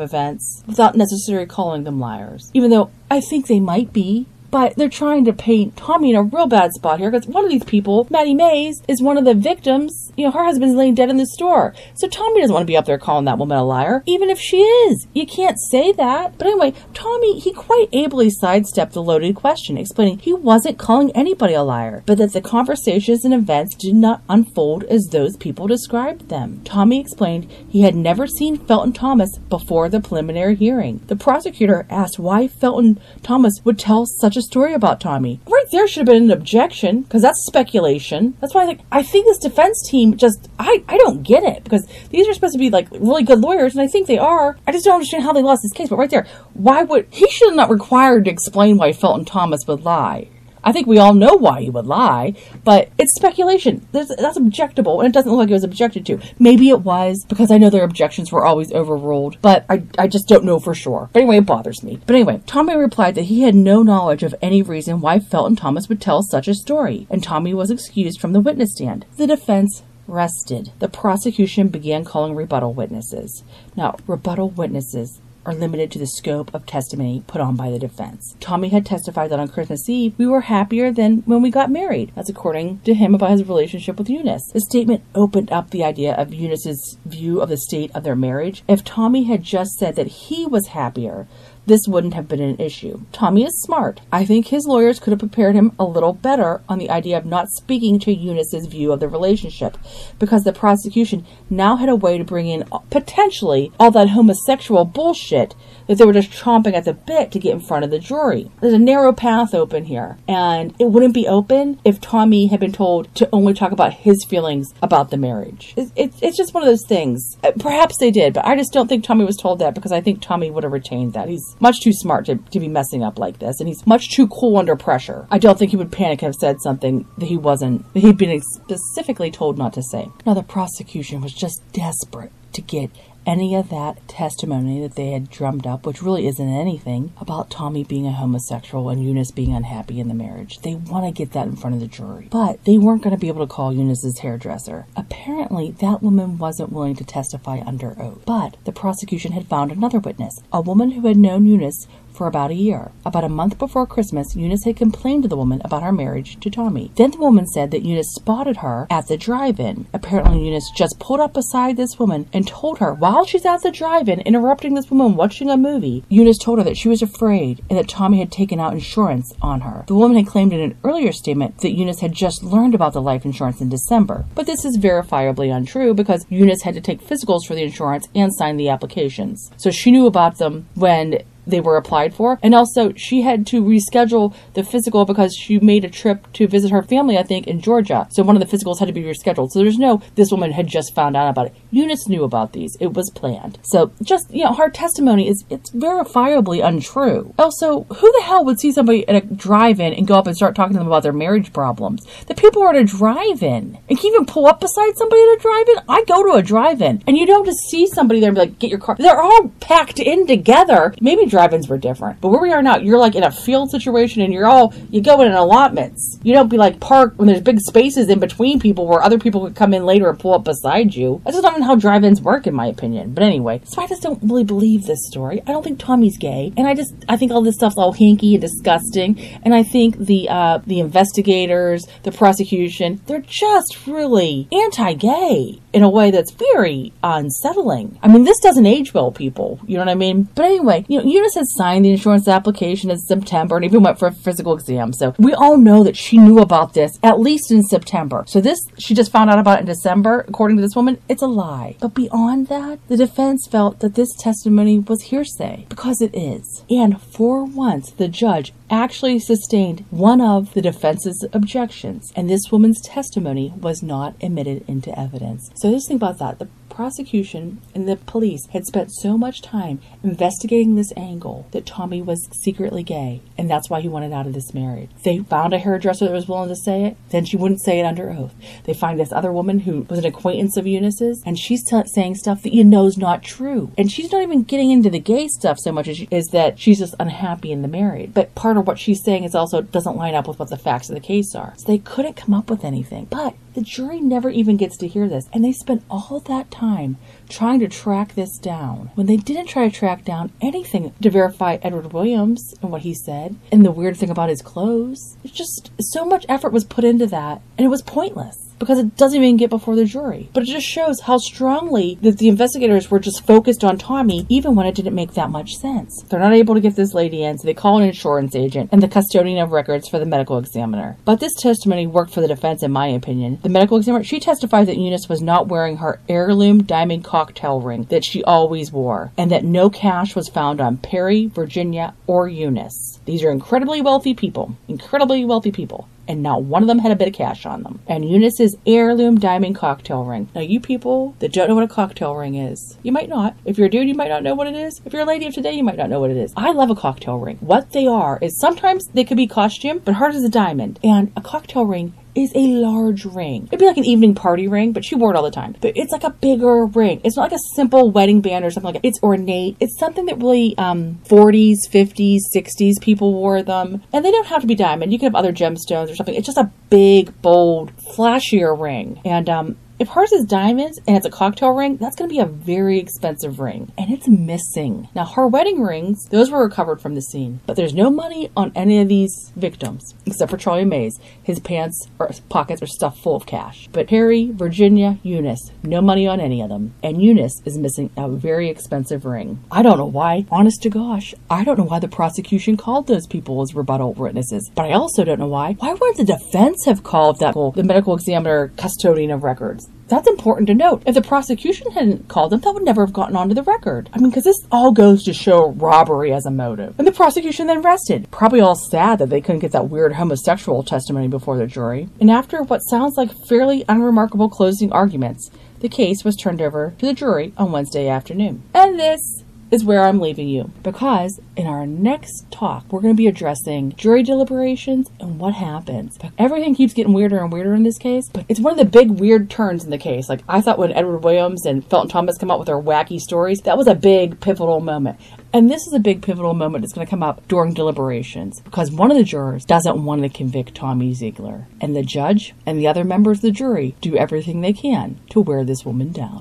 events without necessarily calling them liars, even though I think they might be. But they're trying to paint Tommy in a real bad spot here because one of these people, Maddie Mays, is one of the victims. You know, her husband's laying dead in the store. So Tommy doesn't want to be up there calling that woman a liar, even if she is. You can't say that. But anyway, Tommy, he quite ably sidestepped the loaded question, explaining he wasn't calling anybody a liar, but that the conversations and events did not unfold as those people described them. Tommy explained he had never seen Felton Thomas before the preliminary hearing. The prosecutor asked why Felton Thomas would tell such a story about Tommy. Right there should have been an objection because that's speculation. That's why I think I think this defense team just I I don't get it because these are supposed to be like really good lawyers and I think they are. I just don't understand how they lost this case. But right there, why would he should have not required to explain why Felton Thomas would lie? I think we all know why he would lie, but it's speculation. That's objectable, and it doesn't look like it was objected to. Maybe it was because I know their objections were always overruled, but I, I just don't know for sure. But anyway, it bothers me. But anyway, Tommy replied that he had no knowledge of any reason why Felton Thomas would tell such a story, and Tommy was excused from the witness stand. The defense rested. The prosecution began calling rebuttal witnesses. Now, rebuttal witnesses are limited to the scope of testimony put on by the defense. Tommy had testified that on Christmas Eve, we were happier than when we got married. That's according to him about his relationship with Eunice. The statement opened up the idea of Eunice's view of the state of their marriage. If Tommy had just said that he was happier, this wouldn't have been an issue. Tommy is smart. I think his lawyers could have prepared him a little better on the idea of not speaking to Eunice's view of the relationship because the prosecution now had a way to bring in potentially all that homosexual bullshit that they were just chomping at the bit to get in front of the jury. There's a narrow path open here, and it wouldn't be open if Tommy had been told to only talk about his feelings about the marriage. It's, it's, just one of those things. Uh, Perhaps they did, but I just don't think Tommy was told that because I think Tommy would have retained that. He's much too smart to, to be messing up like this, and he's much too cool under pressure. I don't think he would panic and have said something that he wasn't, that he'd been specifically told not to say. Now, the prosecution was just desperate to get any of that testimony that they had drummed up, which really isn't anything, about Tommy being a homosexual and Eunice being unhappy in the marriage. They want to get that in front of the jury. But they weren't going to be able to call Eunice's hairdresser. Apparently, that woman wasn't willing to testify under oath. But the prosecution had found another witness, a woman who had known Eunice for about a year. About a month before Christmas, Eunice had complained to the woman about her marriage to Tommy. Then the woman said that Eunice spotted her at the drive-in. Apparently, Eunice just pulled up beside this woman and told her while she's at the drive-in, interrupting this woman watching a movie, Eunice told her that she was afraid and that Tommy had taken out insurance on her. The woman had claimed in an earlier statement that Eunice had just learned about the life insurance in December. But this is verifiably untrue because Eunice had to take physicals for the insurance and sign the applications. So she knew about them when they were applied for. And also, she had to reschedule the physical because she made a trip to visit her family, I think, in Georgia. So one of the physicals had to be rescheduled. So there's no, this woman had just found out about it. Eunice knew about these. It was planned. So just, you know, her testimony is, it's verifiably untrue. Also, who the hell would see somebody at a drive-in and go up and start talking to them about their marriage problems? The people are at a drive-in and can even pull up beside somebody at a drive-in. I go to a drive-in and you don't just see somebody there and be like, get your car. They're all packed in together. Maybe drive-ins were different. But where we are now, you're like in a field situation and you're all, you go in allotments. You don't be like parked when there's big spaces in between people where other people could come in later and pull up beside you. That's just not know how drive-ins work in my opinion. But anyway, so I just don't really believe this story. I don't think Tommy's gay. And I just, I think all this stuff's all hinky and disgusting. And I think the, uh, the investigators, the prosecution, they're just really anti-gay in a way that's very unsettling. I mean, this doesn't age well, people. You know what I mean? But anyway, you know, Eunice had signed the insurance application in September and even went for a physical exam. So we all know that she knew about this at least in September. So this, she just found out about it in December. According to this woman, it's a lie. But beyond that, the defense felt that this testimony was hearsay because it is. And for once, the judge actually sustained one of the defense's objections, and this woman's testimony was not admitted into evidence. So just think about that. The prosecution and the police had spent so much time investigating this angle that Tommy was secretly gay, and that's why he wanted out of this marriage. They found a hairdresser that was willing to say it, then she wouldn't say it under oath. They find this other woman who was an acquaintance of Eunice's, and she's t- saying stuff that you know is not true. And she's not even getting into the gay stuff so much as she, is that she's just unhappy in the marriage. But part of what she's saying is also doesn't line up with what the facts of the case are. So they couldn't come up with anything. But the jury never even gets to hear this, and they spent all that time trying to track this down when they didn't try to track down anything to verify Edward Williams and what he said, and the weird thing about his clothes. It's just so much effort was put into that, and it was pointless because it doesn't even get before the jury. But it just shows how strongly that the investigators were just focused on Tommy, even when it didn't make that much sense. They're not able to get this lady in, so they call an insurance agent and the custodian of records for the medical examiner. But this testimony worked for the defense, in my opinion. The medical examiner, she testified that Eunice was not wearing her heirloom diamond cocktail ring that she always wore, and that no cash was found on Perry, Virginia, or Eunice. These are incredibly wealthy people. Incredibly wealthy people and not one of them had a bit of cash on them. And Eunice's heirloom diamond cocktail ring. Now, you people that don't know what a cocktail ring is, you might not. If you're a dude, you might not know what it is. If you're a lady of today, you might not know what it is. I love a cocktail ring. What they are is sometimes they could be costume, but hard as a diamond. And a cocktail ring is a large ring. It'd be like an evening party ring, but she wore it all the time. But it's like a bigger ring. It's not like a simple wedding band or something like that. It's ornate. It's something that really um 40s, 50s, 60s people wore them. And they don't have to be diamond. You can have other gemstones or something. It's just a big, bold, flashier ring. And um if hers is diamonds and it's a cocktail ring, that's going to be a very expensive ring. And it's missing. Now, her wedding rings, those were recovered from the scene, but there's no money on any of these victims except for Charlie Mays. His pants or pockets are stuffed full of cash. But Harry, Virginia, Eunice, no money on any of them. And Eunice is missing a very expensive ring. I don't know why. Honest to gosh, I don't know why the prosecution called those people as rebuttal witnesses. But I also don't know why. Why wouldn't the defense have called that the medical examiner custodian of records? That's important to note. If the prosecution hadn't called them, that would never have gotten onto the record. I mean, because this all goes to show robbery as a motive. And the prosecution then rested, probably all sad that they couldn't get that weird homosexual testimony before the jury. And after what sounds like fairly unremarkable closing arguments, the case was turned over to the jury on Wednesday afternoon. And this is where I'm leaving you because in our next talk, we're going to be addressing jury deliberations and what happens. Everything keeps getting weirder and weirder in this case, but it's one of the big weird turns in the case. Like, I thought when Edward Williams and Felton Thomas come out with their wacky stories, that was a big pivotal moment. And this is a big pivotal moment that's going to come up during deliberations because one of the jurors doesn't want to convict Tommy Zeigler. And the judge and the other members of the jury do everything they can to wear this woman down.